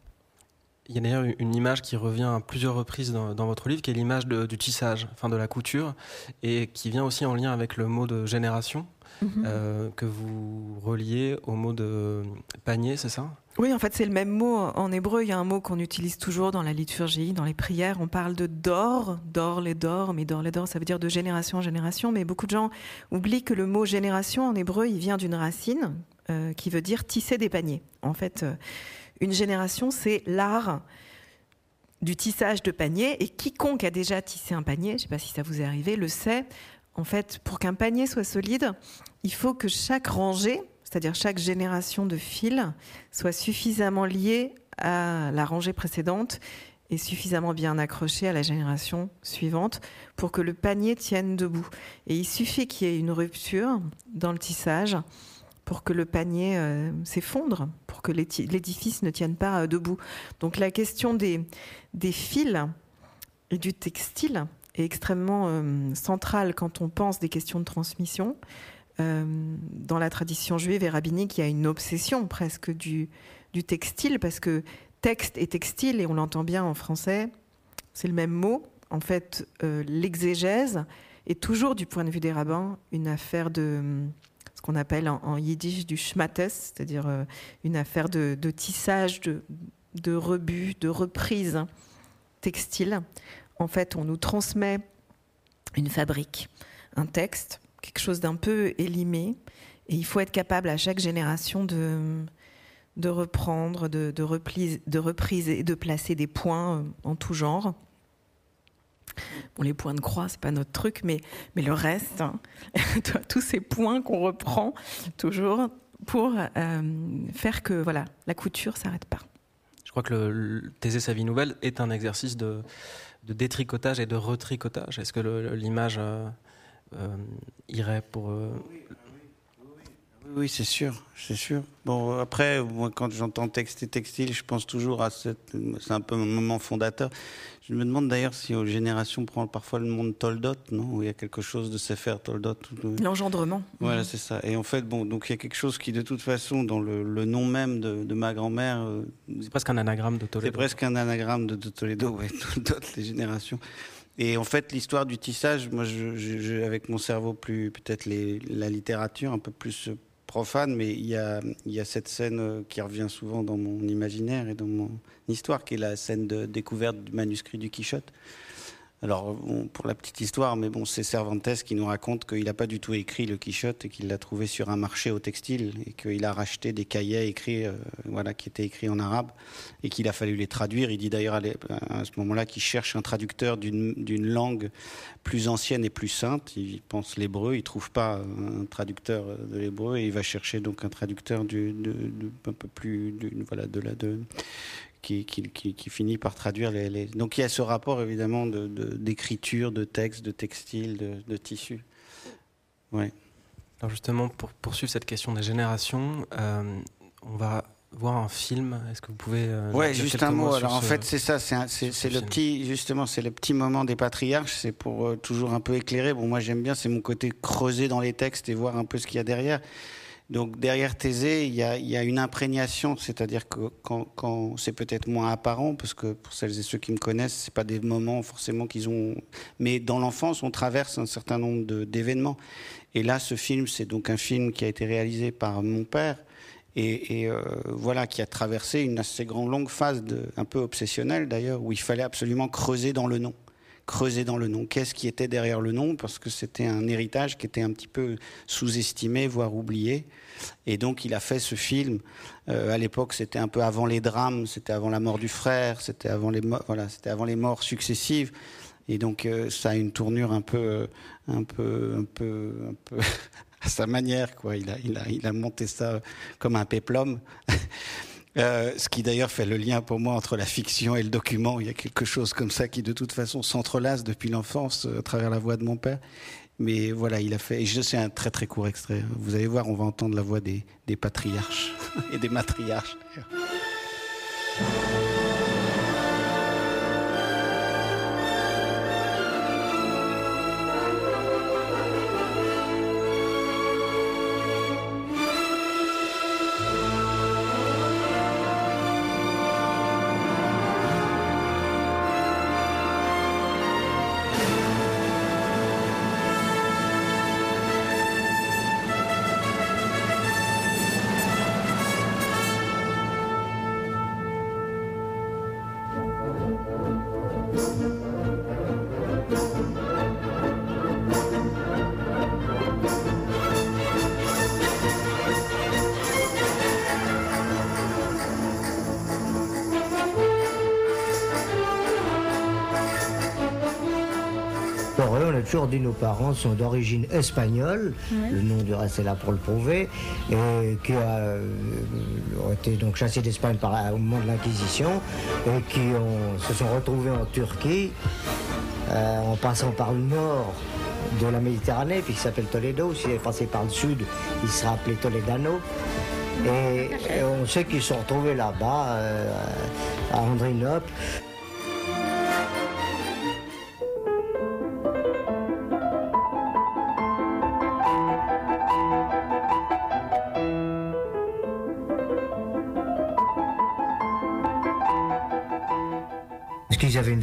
Il y a d'ailleurs une image qui revient à plusieurs reprises dans, dans votre livre, qui est l'image du tissage, enfin de la couture, et qui vient aussi en lien avec le mot de génération. Mhm. Euh, que vous reliez au mot de panier, c'est ça? Oui, en fait, c'est le même mot. En hébreu, il y a un mot qu'on utilise toujours dans la liturgie, dans les prières. On parle de d'or, d'or les d'or, mais d'or les d'or, ça veut dire de génération en génération. Mais beaucoup de gens oublient que le mot génération en hébreu, il vient d'une racine euh, qui veut dire tisser des paniers. En fait, euh, une génération, c'est l'art du tissage de paniers. Et quiconque a déjà tissé un panier, je ne sais pas si ça vous est arrivé, le sait, en fait, pour qu'un panier soit solide, il faut que chaque rangée, c'est-à-dire chaque génération de fils, soit suffisamment liée à la rangée précédente et suffisamment bien accrochée à la génération suivante pour que le panier tienne debout. Et il suffit qu'il y ait une rupture dans le tissage pour que le panier euh, s'effondre, pour que l'édifice ne tienne pas euh, debout. Donc la question des, des fils et du textile, est extrêmement euh, centrale quand on pense des questions de transmission. Euh, dans la tradition juive et rabbinique, il y a une obsession presque du, textile, parce que texte et textile, et on l'entend bien en français, c'est le même mot. En fait, euh, l'exégèse est toujours, du point de vue des rabbins, une affaire de ce qu'on appelle en, yiddish du schmattes, c'est-à-dire une affaire de, de tissage, de, de rebut, de reprise textile en fait, on nous transmet une fabrique, un texte, quelque chose d'un peu élimé, et il faut être capable à chaque génération de, reprendre, de, de, de reprise et de placer des points euh, en tout genre. Bon, les points de croix, c'est pas notre truc, mais, le reste, hein, tous ces points qu'on reprend toujours pour euh, faire que voilà, la couture s'arrête pas. Je crois que le, Thésée sa vie nouvelle est un exercice de, de détricotage et de retricotage? Est-ce que l'image euh, euh, irait pour... Euh, oui, c'est sûr, c'est sûr. Bon, après, moi, quand j'entends texte et textile, je pense toujours à cette. C'est un peu mon moment fondateur. Je me demande d'ailleurs si aux générations prend parfois le monde Toldot, non? Où il y a quelque chose de Sefer Toldot. L'engendrement. Voilà, c'est ça. Et en fait, bon, donc il y a quelque chose qui, de toute façon, dans le, nom même de, ma grand-mère. Euh, c'est presque un anagramme de Toledo. C'est presque un anagramme de, Toledo, ouais, Toldot, les générations. Et en fait, l'histoire du tissage, moi, je, avec mon cerveau plus, peut-être la littérature un peu plus profane, mais il y a, cette scène euh, qui revient souvent dans mon imaginaire et dans mon histoire, qui est la scène de découverte du manuscrit du Quichotte. Alors, pour la petite histoire, mais bon, c'est Cervantes qui nous raconte qu'il n'a pas du tout écrit le Quichotte et qu'il l'a trouvé sur un marché au textile et qu'il a racheté des cahiers écrits, euh, voilà, qui étaient écrits en arabe et qu'il a fallu les traduire. Il dit d'ailleurs à, ce moment-là qu'il cherche un traducteur d'une langue plus ancienne et plus sainte. Il pense l'hébreu, il trouve pas un traducteur de l'hébreu et il va chercher donc un traducteur un peu plus, voilà, de la de qui, qui, finit par traduire les, Donc il y a ce rapport évidemment d'écriture, de, de, texte, de textile, de, de tissu. Ouais. Alors justement, pour poursuivre cette question des générations, euh, on va voir un film. Est-ce que vous pouvez euh, Ouais, juste un mot. Alors en fait, c'est ça, c'est le petit, justement, c'est le petit moment des patriarches. C'est pour euh, toujours un peu éclairer. Bon, moi j'aime bien, c'est mon côté creuser dans les textes et voir un peu ce qu'il y a derrière. Donc derrière Thésée, il y a, une imprégnation, c'est-à-dire que quand, c'est peut-être moins apparent, parce que pour celles et ceux qui me connaissent, c'est pas des moments forcément qu'ils ont, mais dans l'enfance, on traverse un certain nombre d'événements. Et là, ce film, c'est donc un film qui a été réalisé par mon père et, euh, voilà, qui a traversé une assez grande longue phase de, un peu obsessionnelle d'ailleurs, où il fallait absolument creuser dans le nom creuser dans le nom. Qu'est-ce qui était derrière le nom? Parce que c'était un héritage qui était un petit peu sous-estimé, voire oublié. Et donc il a fait ce film. Euh, à l'époque, c'était un peu avant les drames, c'était avant la mort du frère, c'était avant les voilà, c'était avant les morts successives. Et donc euh, ça a une tournure un peu, euh, un peu, un peu, un peu à sa manière, quoi. Il a, il a, il a monté ça comme un péplum. Euh, ce qui d'ailleurs fait le lien pour moi entre la fiction et le document. Il y a quelque chose comme ça qui de toute façon s'entrelace depuis l'enfance euh, à travers la voix de mon père. Mais voilà, il a fait, et je sais un très très court extrait. Vous allez voir, on va entendre la voix des, des patriarches et des matriarches. Toujours dit nos parents sont d'origine espagnole, le nom du reste est là pour le prouver, et qui a, euh, ont été donc chassés d'Espagne au moment de l'Inquisition, et qui ont, se sont retrouvés en Turquie, euh, en passant par le nord de la Méditerranée, puis qui s'appelle Toledo. S'il est passé par le sud, il sera appelé Toledano. Et, on sait qu'ils sont retrouvés là-bas, euh, à Andrinople.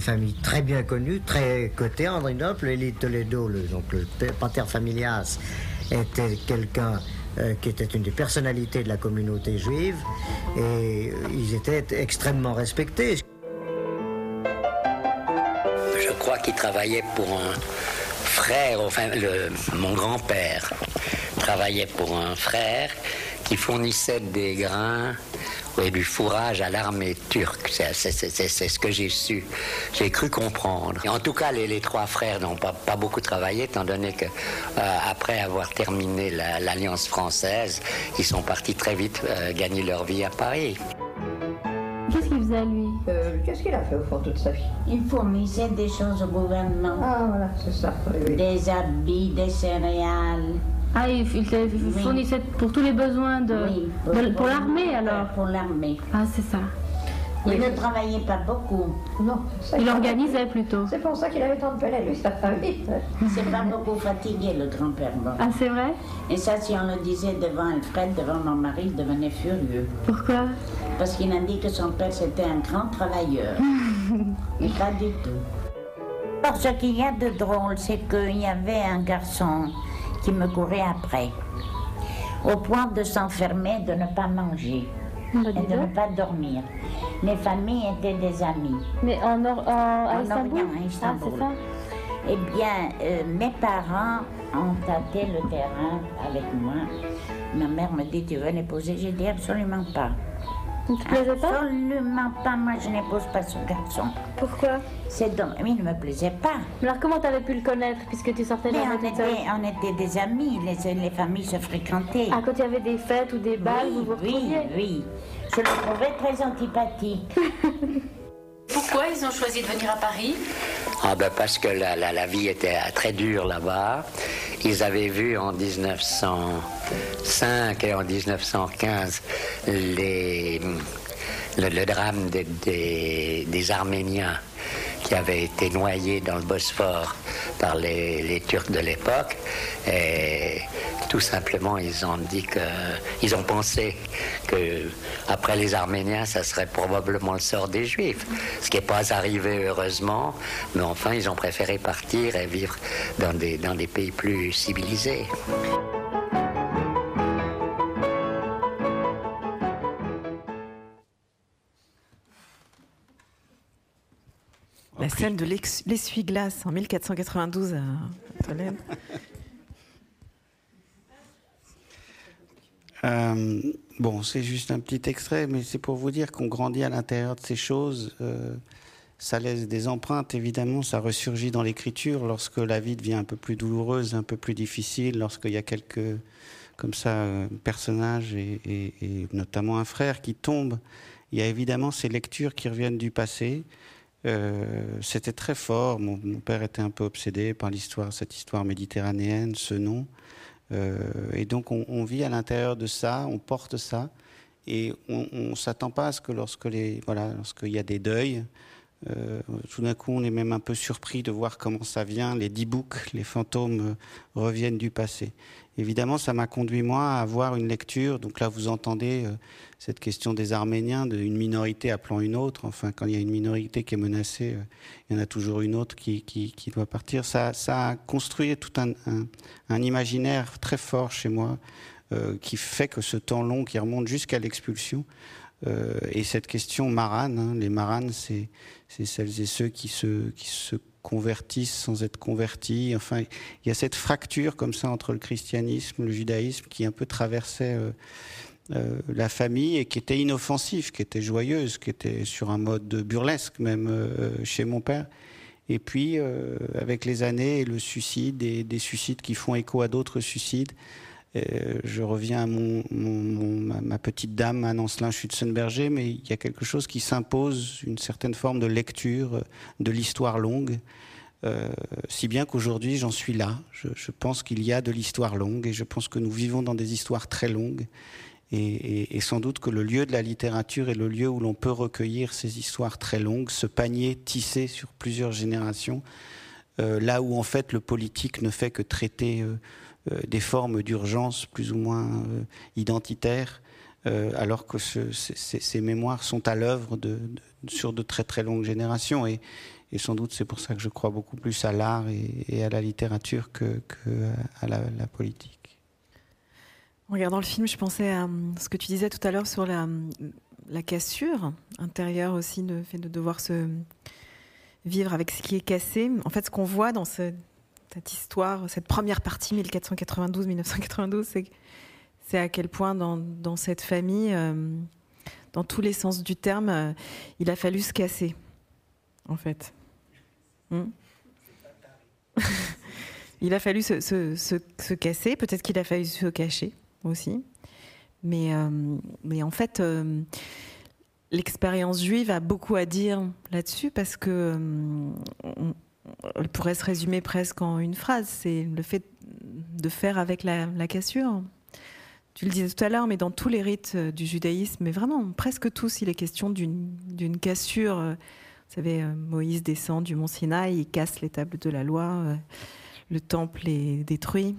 Famille très bien connue, très cotée Andrinople. Elie Toledo, le, donc le pater familias, était quelqu'un euh, qui était une des personnalités de la communauté juive et ils étaient extrêmement respectés. Je crois qu'il travaillait pour un frère, enfin mon grand-père travaillait pour un frère qui fournissait des grains et du fourrage à l'armée turque. C'est ce que j'ai su, j'ai cru comprendre. en tout cas, les, trois frères n'ont pas, pas, beaucoup travaillé, étant donné que euh, après avoir terminé l'Alliance française, ils sont partis très vite euh, gagner leur vie à Paris. Qu'est-ce qu'il faisait lui? Euh, Qu'est-ce qu'il a fait au fond toute sa vie? Il fournissait des choses au gouvernement. Ah voilà, c'est ça. Des habits, des céréales. Ah, il, fournissait pour tous les besoins de, pour, l'armée alors Pour l'armée. Ah, c'est ça. Il ne travaillait pas beaucoup. Non. il organisait plutôt. C'est pour ça qu'il avait tant de pelle lui, sa famille. C'est pas beaucoup fatigué, le grand-père. Ah, c'est vrai? Et ça, si on le disait devant Alfred, devant mon mari, il devenait furieux. Pourquoi? Parce qu'il a dit que son père, c'était un grand travailleur. Et pas du tout. Alors, ce qu'il y a de drôle, c'est qu'il y avait un garçon qui me courait après, au point de s'enfermer, de ne pas manger et de ne pas dormir. Les familles étaient des amis. Mais en, Or- en- à En Istanbul Orient, à Ah, Istanbul. ça Eh bien, euh, mes parents ont tâté le terrain avec moi. Ma mère me dit, tu veux l'épouser J'ai dit absolument pas. Il te plaisait pas Absolument pas, moi je n'épouse pas ce garçon. Pourquoi? C'est donc, mais il ne me plaisait pas. Alors comment t'avais pu le connaître puisque tu sortais Mais jamais on toute seule? était, on était des amis, les, les familles se fréquentaient. Ah, quand il y avait des fêtes ou des balles, vous vous oui, retrouviez? oui. Je le trouvais très antipathique. Pourquoi ils ont choisi de venir à Paris Ah ben parce que la, vie était très dure là-bas. Ils avaient vu en 1905 et en 1915 les, le, drame des- des Arméniens qui avaient été noyés dans le Bosphore par les, Turcs de l'époque. Et tout simplement, ils ont dit que, ils ont pensé que après les Arméniens, ça serait probablement le sort des Juifs. Ce qui n'est pas arrivé heureusement, mais enfin, ils ont préféré partir et vivre dans des pays plus civilisés. La scène de l'essuie-glace en 1492 à Tolède. Euh, bon, c'est juste un petit extrait, mais c'est pour vous dire qu'on grandit à l'intérieur de ces choses. euh, ça laisse des empreintes, évidemment, ça ressurgit dans l'écriture lorsque la vie devient un peu plus douloureuse, un peu plus difficile, lorsqu'il y a quelques, comme ça, euh, personnages et, et- et notamment un frère qui tombe. Il y a évidemment ces lectures qui reviennent du passé. Euh, C'était très fort. Mon, père était un peu obsédé par l'histoire, cette histoire méditerranéenne, ce nom. Euh, et donc on, on vit à l'intérieur de ça, on porte ça, et on ne s'attend pas à ce que lorsque les voilà, lorsqu'il y a des deuils, euh, tout d'un coup on est même un peu surpris de voir comment ça vient, les dix boucs, les fantômes euh, reviennent du passé. Évidemment, ça m'a conduit moi à avoir une lecture. Donc là, vous entendez euh, cette question des Arméniens, d'une minorité appelant une autre. Enfin, quand il y a une minorité qui est menacée, il y en a toujours une autre qui, doit partir. Ça, a construit tout un, imaginaire très fort chez moi qui fait que ce temps long qui remonte jusqu'à l'expulsion euh, et cette question marane, hein, les maranes, c'est celles et ceux qui se, convertissent sans être convertis. Enfin, il y a cette fracture comme ça entre le christianisme, le judaïsme qui un peu traversait euh, euh, la famille et qui était inoffensive, qui était joyeuse, qui était sur un mode burlesque même chez mon père. Et puis, avec les années le suicide et des suicides qui font écho à d'autres suicides, je reviens à ma, petite dame, Anne Ancelin Schutzenberger, mais il y a quelque chose qui s'impose, une certaine forme de lecture euh, de l'histoire longue, euh, si bien qu'aujourd'hui j'en suis là. Je, pense qu'il y a de l'histoire longue et je pense que nous vivons dans des histoires très longues. Et, sans doute que le lieu de la littérature est le lieu où l'on peut recueillir ces histoires très longues, ce panier tissé sur plusieurs générations, euh, là où en fait le politique ne fait que traiter des formes d'urgence plus ou moins euh, identitaires, euh, alors que ce- ces- mémoires sont à l'œuvre sur de très très longues générations. Et, sans doute c'est pour ça que je crois beaucoup plus à l'art et, à la littérature que, à la, la politique. En regardant le film, je pensais à hum, ce que tu disais tout à l'heure sur la, hum, la cassure intérieure aussi, le fait de devoir se vivre avec ce qui est cassé. En fait, ce qu'on voit dans ce- cette histoire, cette première partie 1492-1992, c'est à quel point dans, cette famille, euh, dans tous les sens du terme, euh, il a fallu se casser, en fait. Hmm? Il a fallu se, se- se- se casser, peut-être qu'il a fallu se cacher aussi. Mais, euh, en fait, l'expérience juive a beaucoup à dire là-dessus parce que elle pourrait se résumer presque en une phrase. C'est le fait de faire avec la, cassure. Tu le disais tout à l'heure, mais dans tous les rites euh, du judaïsme, mais vraiment presque tous, il est question d'une cassure. Euh, Vous savez, euh, Moïse descend du mont Sinaï, il casse les tables de la loi, le temple est détruit,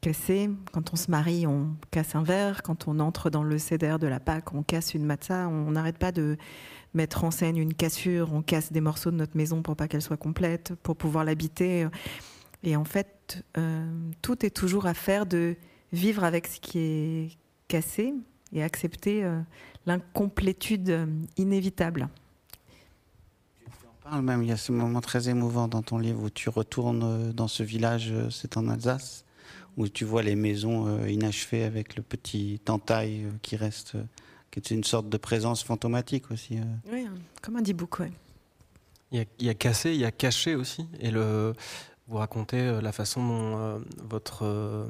cassé. Quand on se marie, on casse un verre. Quand on entre dans le cédère de la Pâque, on casse une matzah. On n'arrête pas de mettre en scène une cassure. On casse des morceaux de notre maison pour pas qu'elle soit complète, pour pouvoir l'habiter. Et en fait, euh, tout est toujours à faire de vivre avec ce qui est cassé et accepter euh, l'incomplétude euh, inévitable. parle même, il y a ce moment très émouvant dans ton livre où tu retournes dans ce village, c'est en Alsace, où tu vois les maisons inachevées avec le petit entail qui reste, qui est une sorte de présence fantomatique aussi. Oui, hein, comme un dit-book, ouais. Il y, a, il y a cassé, il y a caché aussi. Et le, vous racontez euh, la façon dont euh, votre, euh,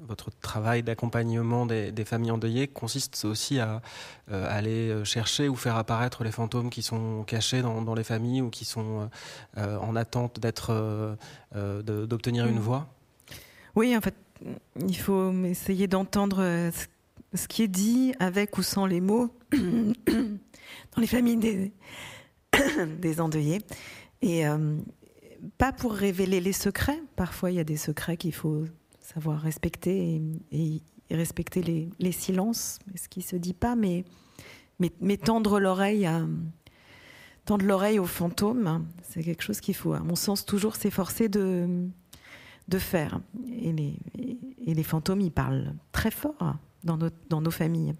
votre travail d'accompagnement des, des, familles endeuillées consiste aussi à aller chercher ou faire apparaître les fantômes qui sont cachés dans, dans les familles ou qui sont en attente d'être, d'obtenir une mm. voix. Oui, en fait, il faut essayer d'entendre ce qui est dit avec ou sans les mots dans les familles des, des endeuillés. Et, pas pour révéler les secrets. Parfois, il y a des secrets qu'il faut savoir respecter et, respecter les, silences, ce qui se dit pas, mais, mais, tendre l'oreille à tendre l'oreille aux fantômes, c'est quelque chose qu'il faut, à mon sens, toujours s'efforcer de, de faire. Et les, fantômes, ils parlent très fort dans nos, familles.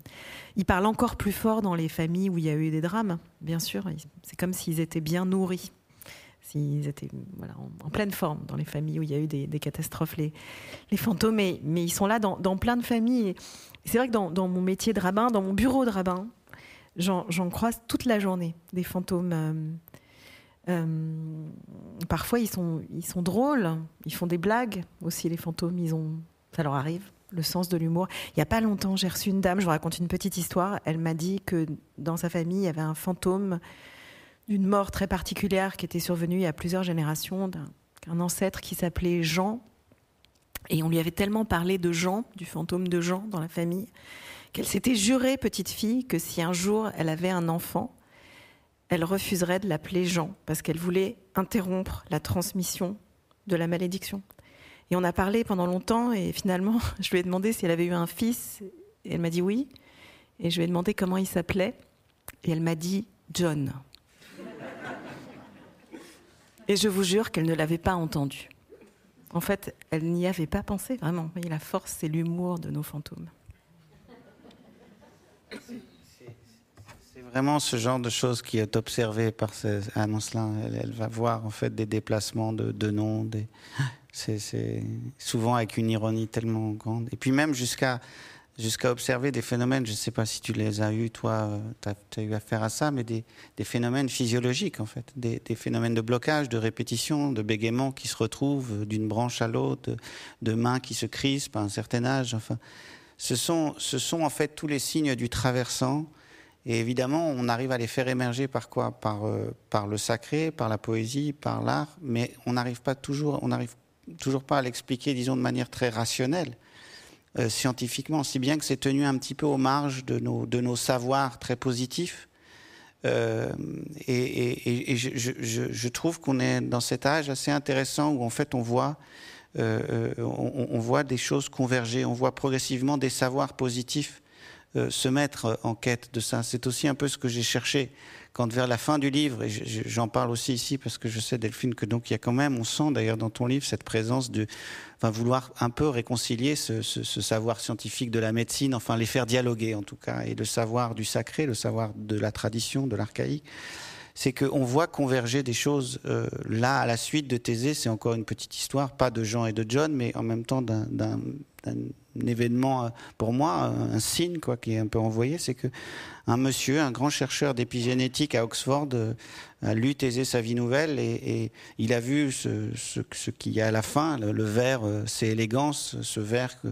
Ils parlent encore plus fort dans les familles où il y a eu des drames, bien sûr. C'est comme s'ils étaient bien nourris s'ils étaient voilà, en, pleine forme dans les familles où il y a eu des, catastrophes, les, les fantômes, mais, ils sont là dans, plein de familles. c'est vrai que dans, dans, mon métier de rabbin, dans mon bureau de rabbin, j'en croise toute la journée des fantômes. Euh, euh, parfois, ils sont, ils sont drôles, ils font des blagues aussi, les fantômes, ils ont, ça leur arrive, le sens de l'humour. Il n'y a pas longtemps, j'ai reçu une dame, je vous raconte une petite histoire, elle m'a dit que dans sa famille, il y avait un fantôme d'une mort très particulière qui était survenue il y a plusieurs générations, d'un ancêtre qui s'appelait Jean. Et on lui avait tellement parlé de Jean, du fantôme de Jean dans la famille, qu'elle s'était jurée, petite fille, que si un jour elle avait un enfant, elle refuserait de l'appeler Jean, parce qu'elle voulait interrompre la transmission de la malédiction. Et on a parlé pendant longtemps, et finalement, je lui ai demandé si elle avait eu un fils, et elle m'a dit oui. Et je lui ai demandé comment il s'appelait, et elle m'a dit John. Et je vous jure qu'elle ne l'avait pas entendu. En fait, elle n'y avait pas pensé vraiment. Mais la force, c'est l'humour de nos fantômes. Vraiment ce genre de choses qui est observé par ces annonces-là. Elle, va voir en fait des déplacements de, de noms. Des... C'est souvent avec une ironie tellement grande. Et puis même jusqu'à jusqu'à observer des phénomènes, je ne sais pas si tu les as eus, toi, tu as, eu affaire à ça, mais des, phénomènes physiologiques, en fait, des, phénomènes de blocage, de répétition, de bégaiement qui se retrouvent d'une branche à l'autre, de, mains qui se crispent à un certain âge. Enfin, ce sont, ce sont en fait tous les signes du traversant. Et évidemment, on arrive à les faire émerger par quoi? Par, euh, par le sacré, par la poésie, par l'art, mais on n'arrive pas toujours, on n'arrive toujours pas à l'expliquer, disons, de manière très rationnelle. Euh, scientifiquement, si bien que c'est tenu un petit peu aux marges de nos, savoirs très positifs. Euh, et, je, trouve qu'on est dans cet âge assez intéressant où en fait on voit, on, voit des choses converger, on voit progressivement des savoirs positifs se mettre en quête de ça. C'est aussi un peu ce que j'ai cherché quand vers la fin du livre, et j'en parle aussi ici parce que je sais Delphine que donc il y a quand même, on sent d'ailleurs dans ton livre cette présence de, vouloir un peu réconcilier ce, savoir scientifique de la médecine, enfin les faire dialoguer en tout cas, et le savoir du sacré, le savoir de la tradition, de l'archaïque c'est qu'on voit converger des choses euh, là à la suite de Thésée. C'est encore une petite histoire, pas de Jean et de John, mais en même temps d'un événement euh, pour moi, un signe quoi, qui est un peu envoyé, c'est que un monsieur, un grand chercheur d'épigénétique à Oxford, euh, a lu Thésée sa vie nouvelle et, il a vu ce, qu'il y a à la fin, le, le vers, c'est élégance, ce vers que,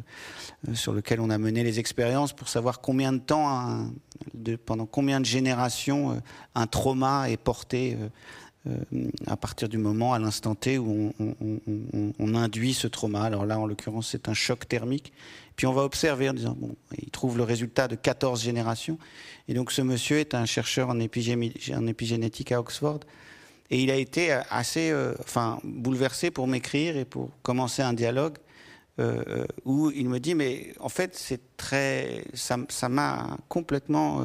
sur lequel on a mené les expériences pour savoir combien de temps un, pendant combien de générations euh, un trauma est porté euh, euh, à partir du moment, à l'instant T, où on, induit ce trauma. Alors là, en l'occurrence, c'est un choc thermique. Puis on va observer en disant, bon, il trouve le résultat de 14 générations. Et donc ce monsieur est un chercheur en, épigénétique à Oxford. Et il a été assez enfin, bouleversé pour m'écrire et pour commencer un dialogue euh, où il me dit mais en fait c'est très ça m'a complètement euh,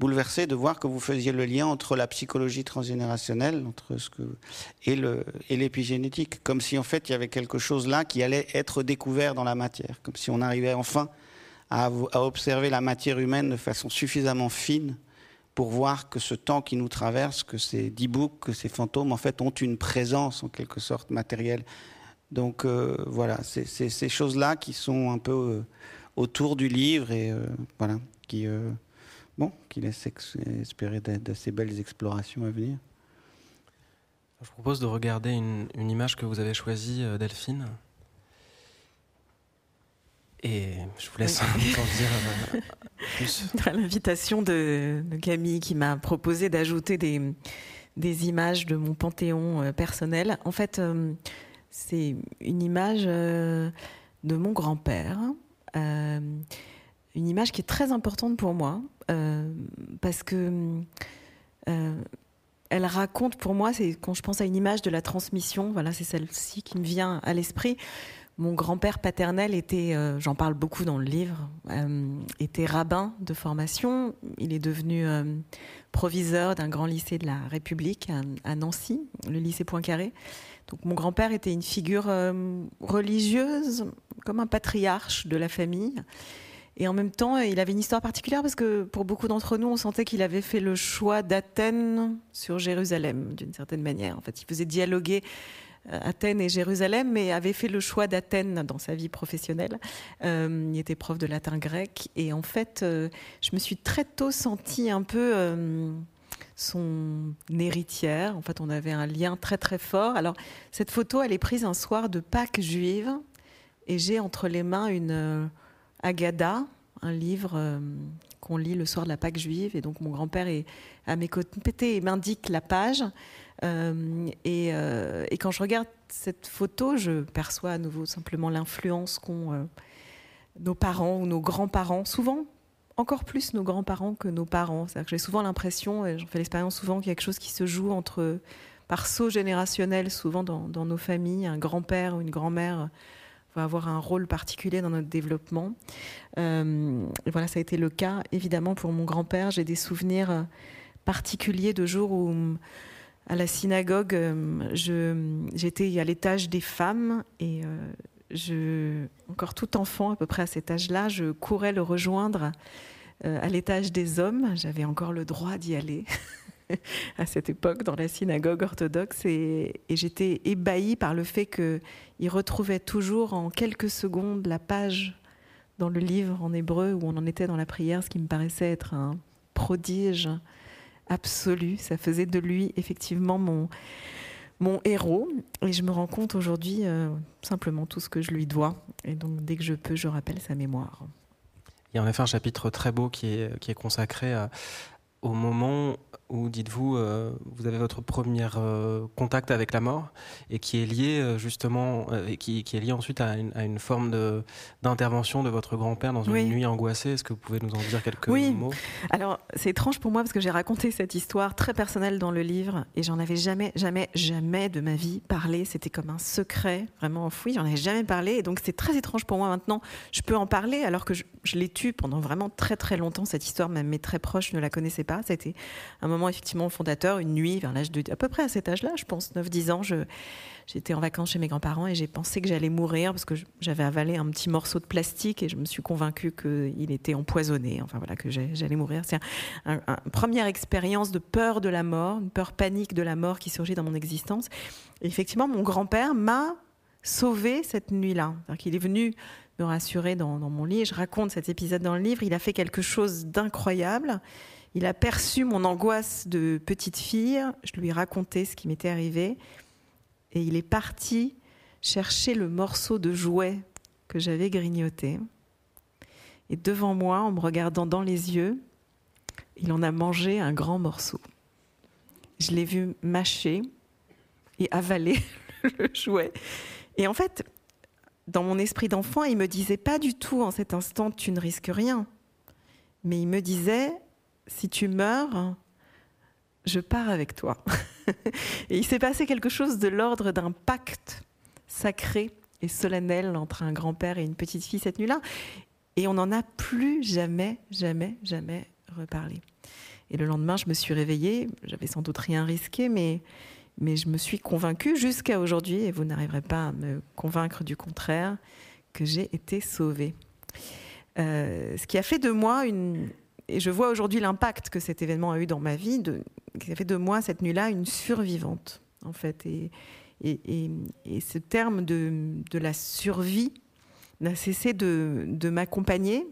bouleversé de voir que vous faisiez le lien entre la psychologie transgénérationnelle entre ce que et le et l'épigénétique comme si en fait il y avait quelque chose là qui allait être découvert dans la matière comme si on arrivait enfin à, à observer la matière humaine de façon suffisamment fine pour voir que ce temps qui nous traverse, que ces dix books, que ces fantômes, en fait, ont une présence en quelque sorte matérielle. Donc euh, voilà, c'est ces choses-là qui sont un peu euh, autour du livre et euh, voilà, qui, bon, qui laissent espérer d'assez belles explorations à venir. Je vous propose de regarder une, une image que vous avez choisie, Delphine. Et je vous laisse en dire euh, plus. L'invitation de, Camille qui m'a proposé d'ajouter des, des, images de mon panthéon euh, personnel. En fait, euh, c'est une image de mon grand-père. une image qui est très importante pour moi parce que elle raconte pour moi, c'est quand je pense à une image de la transmission, voilà, c'est celle-ci qui me vient à l'esprit. Mon grand-père paternel était, euh, j'en parle beaucoup dans le livre, euh, était rabbin de formation. Il est devenu euh, proviseur d'un grand lycée de la République à, Nancy, le lycée Poincaré. Donc mon grand-père était une figure religieuse, comme un patriarche de la famille. Et en même temps, il avait une histoire particulière parce que pour beaucoup d'entre nous, on sentait qu'il avait fait le choix d'Athènes sur Jérusalem, d'une certaine manière. En fait, il faisait dialoguer euh, Athènes et Jérusalem, mais avait fait le choix d'Athènes dans sa vie professionnelle. Euh, il était prof de latin grec. Et en fait, euh, je me suis très tôt sentie un peu son héritière. En fait, on avait un lien très très fort. Alors, cette photo, elle est prise un soir de Pâques juive. Et j'ai entre les mains une Agada, un livre qu'on lit le soir de la Pâques juive. Et donc, mon grand-père est à mes côtés et m'indique la page. Euh, euh, et, quand je regarde cette photo, je perçois à nouveau simplement l'influence qu'ont euh, nos parents ou nos grands-parents, souvent encore plus nos grands-parents que nos parents. j'ai souvent l'impression, et j'en fais l'expérience souvent, qu'il y a quelque chose qui se joue entre, par saut générationnel, souvent dans, nos familles. Un grand-père ou une grand-mère va avoir un rôle particulier dans notre développement. et voilà, ça a été le cas évidemment pour mon grand-père. J'ai des souvenirs particuliers de jours où à la synagogue, euh, j'étais à l'étage des femmes et euh, je, encore tout enfant, à peu près à cet âge-là, je courais le rejoindre euh, à l'étage des hommes. J'avais encore le droit d'y aller à cette époque dans la synagogue orthodoxe et, et j'étais ébahie par le fait qu'il retrouvait toujours en quelques secondes la page dans le livre en hébreu où on en était dans la prière, ce qui me paraissait être un prodige absolu. Ça faisait de lui effectivement mon, mon héros. Et je me rends compte aujourd'hui euh, simplement tout ce que je lui dois. Et donc dès que je peux, je rappelle sa mémoire. Il y a en effet un chapitre très beau qui est, qui est consacré à, au moment où, dites-vous, euh, vous avez votre premier euh, contact avec la mort et qui est lié euh, justement, et qui, qui, est lié ensuite à une, à une forme d'intervention de votre grand-père dans une nuit angoissée. Est-ce que vous pouvez nous en dire quelques oui. mots? Alors, c'est étrange pour moi parce que j'ai raconté cette histoire très personnelle dans le livre et j'en avais jamais, jamais, jamais de ma vie parlé. C'était comme un secret vraiment enfoui. J'en avais jamais parlé et donc c'est très étrange pour moi maintenant. Je peux en parler alors que je, je l'ai tu pendant vraiment très très longtemps. Cette histoire, même mes très proches ne la connaissaient pas. C'était un moment effectivement fondateur, une nuit vers l'âge de à peu près à cet âge-là, je pense 9-10 ans, j'étais en vacances chez mes grands-parents et j'ai pensé que j'allais mourir parce que j'avais avalé un petit morceau de plastique et je me suis convaincue qu'il était empoisonné, enfin voilà, que j'allais mourir. C'est une première expérience de peur de la mort, une peur panique de la mort qui surgit dans mon existence. Et effectivement, mon grand-père m'a sauvé cette nuit-là. Il est venu me rassurer dans, dans, mon lit. Je raconte cet épisode dans le livre. Il a fait quelque chose d'incroyable. Il a perçu mon angoisse de petite fille. Je lui ai raconté ce qui m'était arrivé. Et il est parti chercher le morceau de jouet que j'avais grignoté. Et devant moi, en me regardant dans les yeux, il en a mangé un grand morceau. Je l'ai vu mâcher et avaler le jouet. Et en fait, dans mon esprit d'enfant, il me disait pas du tout en cet instant tu ne risques rien. Mais il me disait si tu meurs, je pars avec toi. et il s'est passé quelque chose de l'ordre d'un pacte sacré et solennel entre un grand-père et une petite fille cette nuit-là. Et on n'en a plus jamais, jamais, jamais reparlé. Et le lendemain, je me suis réveillée. J'avais sans doute rien risqué, mais, mais je me suis convaincue jusqu'à aujourd'hui, et vous n'arriverez pas à me convaincre du contraire, que j'ai été sauvée. ce qui a fait de moi une, et je vois aujourd'hui l'impact que cet événement a eu dans ma vie, qui a fait de moi cette nuit-là une survivante, en fait. Et, ce terme de, la survie n'a cessé de, m'accompagner,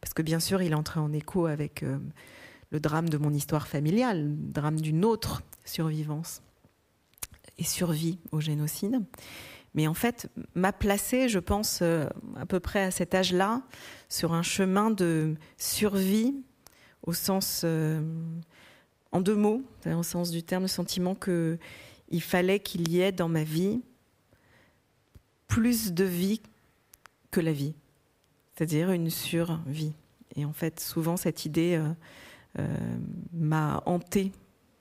parce que bien sûr, il entrait en écho avec euh, le drame de mon histoire familiale, le drame d'une autre survivance et survie au génocide. Mais en fait, m'a placé, je pense, euh, à peu près à cet âge-là, sur un chemin de survie au sens, euh, en deux mots, au sens du terme, le sentiment que il fallait qu'il y ait dans ma vie plus de vie que la vie, c'est-à-dire une survie. Et en fait, souvent, cette idée euh, euh, m'a hantée.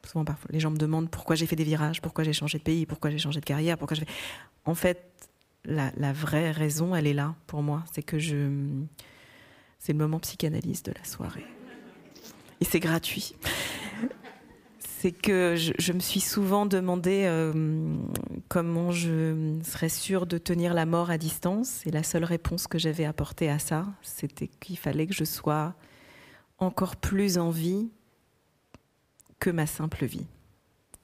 Souvent, parfois, les gens me demandent pourquoi j'ai fait des virages, pourquoi j'ai changé de pays, pourquoi j'ai changé de carrière, pourquoi je En fait, la, la, vraie raison, elle est là pour moi. C'est que je. C'est le moment psychanalyse de la soirée et c'est gratuit. C'est que je, me suis souvent demandé euh, comment je serais sûre de tenir la mort à distance. Et la seule réponse que j'avais apportée à ça, c'était qu'il fallait que je sois encore plus en vie que ma simple vie.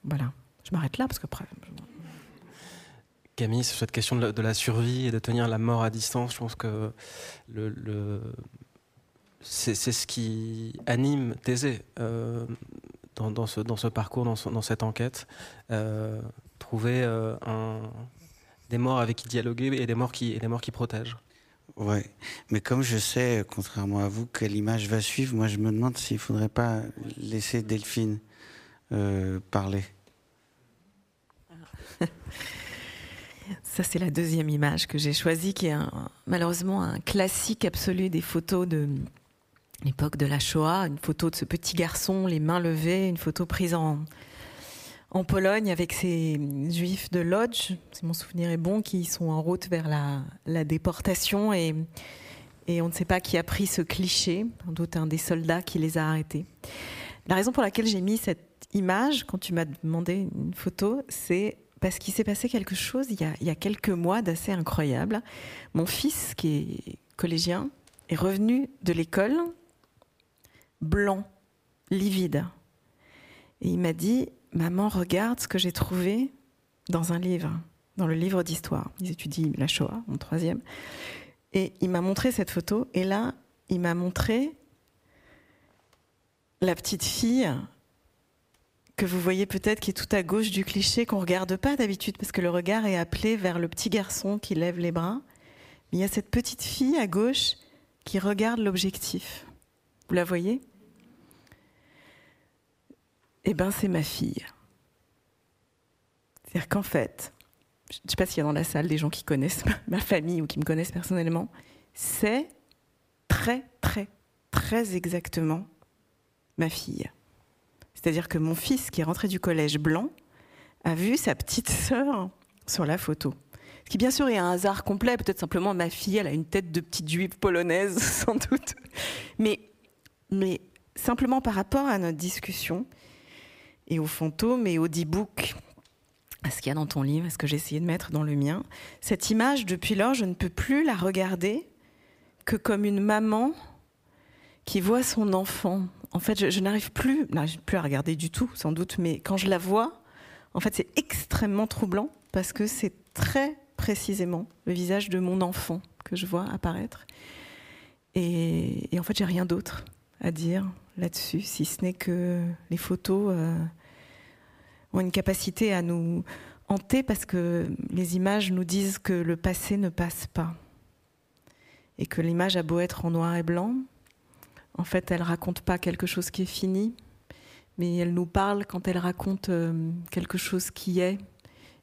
Voilà. Je m'arrête là parce que. Camille, sur cette question de la, survie et de tenir la mort à distance, je pense que le c'est ce qui anime Thésée euh, dans, ce, dans, ce, parcours, dans, dans cette enquête. Euh, trouver euh, un, des morts avec qui dialoguer et des morts qui, et des morts qui protègent. Ouais, mais comme je sais, contrairement à vous, que l'image va suivre, moi je me demande s'il ne faudrait pas laisser Delphine parler. Ça, c'est la deuxième image que j'ai choisie, qui est malheureusement un classique absolu des photos de, l'époque de la Shoah, une photo de ce petit garçon, les mains levées, une photo prise en, en Pologne avec ces juifs de Lodz, si mon souvenir est bon, qui sont en route vers la, la déportation et, et on ne sait pas qui a pris ce cliché, sans doute un des soldats qui les a arrêtés. La raison pour laquelle j'ai mis cette image, quand tu m'as demandé une photo, c'est parce qu'il s'est passé quelque chose il y, a, il y a quelques mois d'assez incroyable. Mon fils, qui est collégien, est revenu de l'école blanc, livide. Et il m'a dit, maman, regarde ce que j'ai trouvé dans un livre, dans le livre d'histoire. Ils étudient la Shoah, mon troisième. Et il m'a montré cette photo, et là, il m'a montré la petite fille que vous voyez peut-être qui est tout à gauche du cliché qu'on ne regarde pas d'habitude parce que le regard est appelé vers le petit garçon qui lève les bras. Mais il y a cette petite fille à gauche qui regarde l'objectif. Vous la voyez? Eh bien, c'est ma fille. C'est-à-dire qu'en fait, je ne sais pas s'il y a dans la salle des gens qui connaissent ma famille ou qui me connaissent personnellement, c'est très, très, très exactement ma fille. C'est-à-dire que mon fils, qui est rentré du collège blanc, a vu sa petite sœur sur la photo. Ce qui bien sûr est un hasard complet, peut-être simplement ma fille, elle a une tête de petite juive polonaise, sans doute. Mais, mais simplement par rapport à notre discussion, et aux fantômes, et au D-book, à ce qu'il y a dans ton livre, à ce que j'ai essayé de mettre dans le mien, cette image, depuis lors, je ne peux plus la regarder que comme une maman qui voit son enfant. En fait, je, n'arrive plus, plus à regarder du tout, sans doute, mais quand je la vois, en fait, c'est extrêmement troublant parce que c'est très précisément le visage de mon enfant que je vois apparaître. Et, en fait, j'ai rien d'autre à dire là-dessus, si ce n'est que les photos euh, ont une capacité à nous hanter parce que les images nous disent que le passé ne passe pas. Et que l'image a beau être en noir et blanc, en fait, elle raconte pas quelque chose qui est fini, mais elle nous parle quand elle raconte euh, quelque chose qui est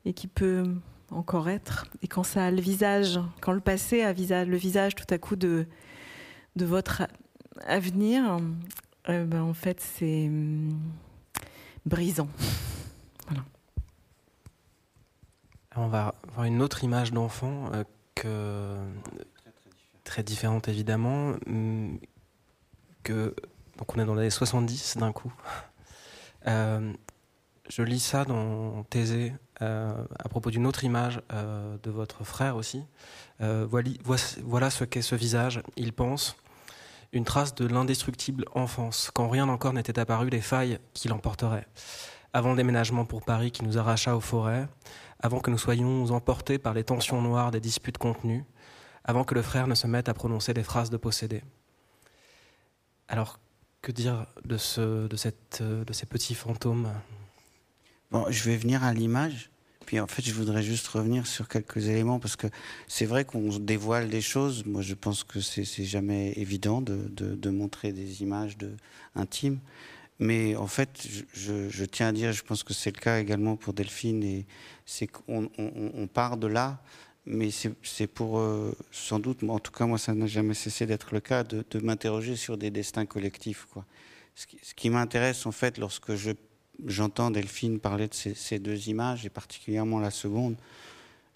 et qui peut encore être. Et quand ça a le visage, quand le passé a le visage tout à coup de, de votre avenir, euh, ben en fait c'est hum, brisant. Voilà. on va voir une autre image d'enfant euh, que très différente évidemment, hum, que donc on est dans les années 70 d'un coup. Euh, je lis ça dans Thésée à propos d'une autre image de votre frère aussi. Voilà, ce qu'est ce visage. Il pense une trace de l'indestructible enfance, quand rien encore n'était apparu des failles qui l'emporteraient. Avant le déménagement pour Paris qui nous arracha aux forêts, avant que nous soyons emportés par les tensions noires des disputes contenues, avant que le frère ne se mette à prononcer des phrases de possédé. Alors, que dire de, ces petits fantômes? Bon, je vais venir à l'image. Puis en fait, je voudrais juste revenir sur quelques éléments parce que c'est vrai qu'on dévoile des choses. Moi, je pense que c'est jamais évident de, montrer des images intimes. Mais en fait, je, tiens à dire, je pense que c'est le cas également pour Delphine, et c'est qu'on on, part de là, mais c'est pour, euh, sans doute, en tout cas moi ça n'a jamais cessé d'être le cas, de, m'interroger sur des destins collectifs. Quoi. Ce qui m'intéresse en fait lorsque je j'entends Delphine parler de ces, deux images, et particulièrement la seconde,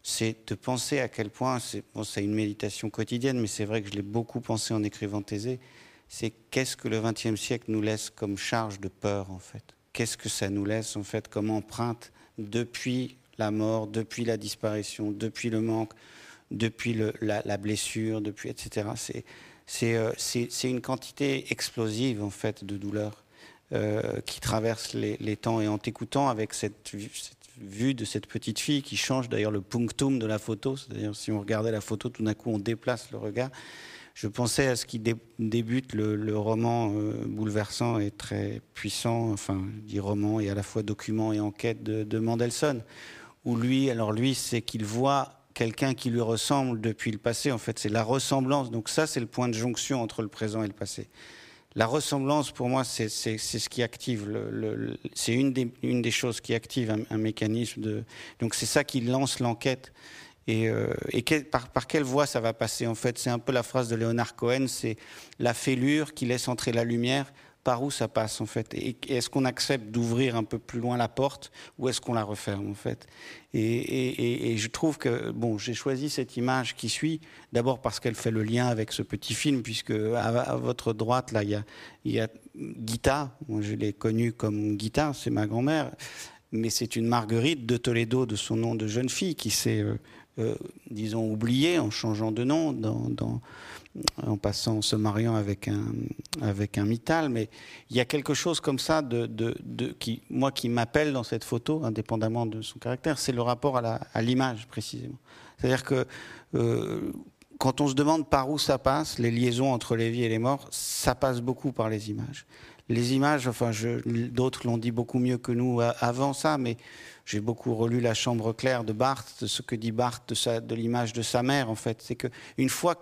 c'est de penser à quel point, c'est une méditation quotidienne, mais c'est vrai que je l'ai beaucoup pensé en écrivant Thésée, c'est qu'est-ce que le XXe siècle nous laisse comme charge de peur, en fait? Qu'est-ce que ça nous laisse, en fait, comme empreinte depuis la mort, depuis la disparition, depuis le manque, depuis la, la, blessure, depuis, etc. C'est euh, une quantité explosive, en fait, de douleur euh, qui traverse les, temps. Et en t'écoutant avec cette, vue de cette petite fille qui change d'ailleurs le punctum de la photo, c'est-à-dire si on regardait la photo, tout d'un coup on déplace le regard. Je pensais à ce qui dé débute le, le roman euh, bouleversant et très puissant, enfin, je dis roman et à la fois document et enquête de, de Mendelssohn, où lui, alors lui, c'est qu'il voit quelqu'un qui lui ressemble depuis le passé. En fait, c'est la ressemblance. Donc ça, c'est le point de jonction entre le présent et le passé la ressemblance, pour moi, c'est ce qui active. Le, le, c'est une des, une des choses qui active un, mécanisme de. Donc c'est ça qui lance l'enquête. Et, euh, et par, par, quelle voie ça va passer En fait, c'est un peu la phrase de Léonard Cohen c'est la fêlure qui laisse entrer la lumière. Par où ça passe en fait. Et est-ce qu'on accepte d'ouvrir un peu plus loin la porte ou est-ce qu'on la referme en fait? Et, je trouve que bon, j'ai choisi cette image qui suit d'abord parce qu'elle fait le lien avec ce petit film puisque à, votre droite là il y a, y a Gita. Moi, je l'ai connue comme Gita, c'est ma grand-mère, mais c'est une Marguerite de Toledo de son nom de jeune fille qui s'est euh, euh, disons oubliée en changeant de nom dans en passant, en se mariant avec un, avec un Mittal, mais il y a quelque chose comme ça de, de, de qui, moi, qui m'appelle dans cette photo, indépendamment de son caractère, c'est le rapport à l'image, précisément. C'est-à-dire que euh, quand on se demande par où ça passe, les liaisons entre les vies et les morts, ça passe beaucoup par les images. Les images, enfin, d'autres l'ont dit beaucoup mieux que nous avant ça, mais j'ai beaucoup relu La Chambre claire de Barthes, ce que dit Barthes de, de l'image de sa mère, en fait. C'est que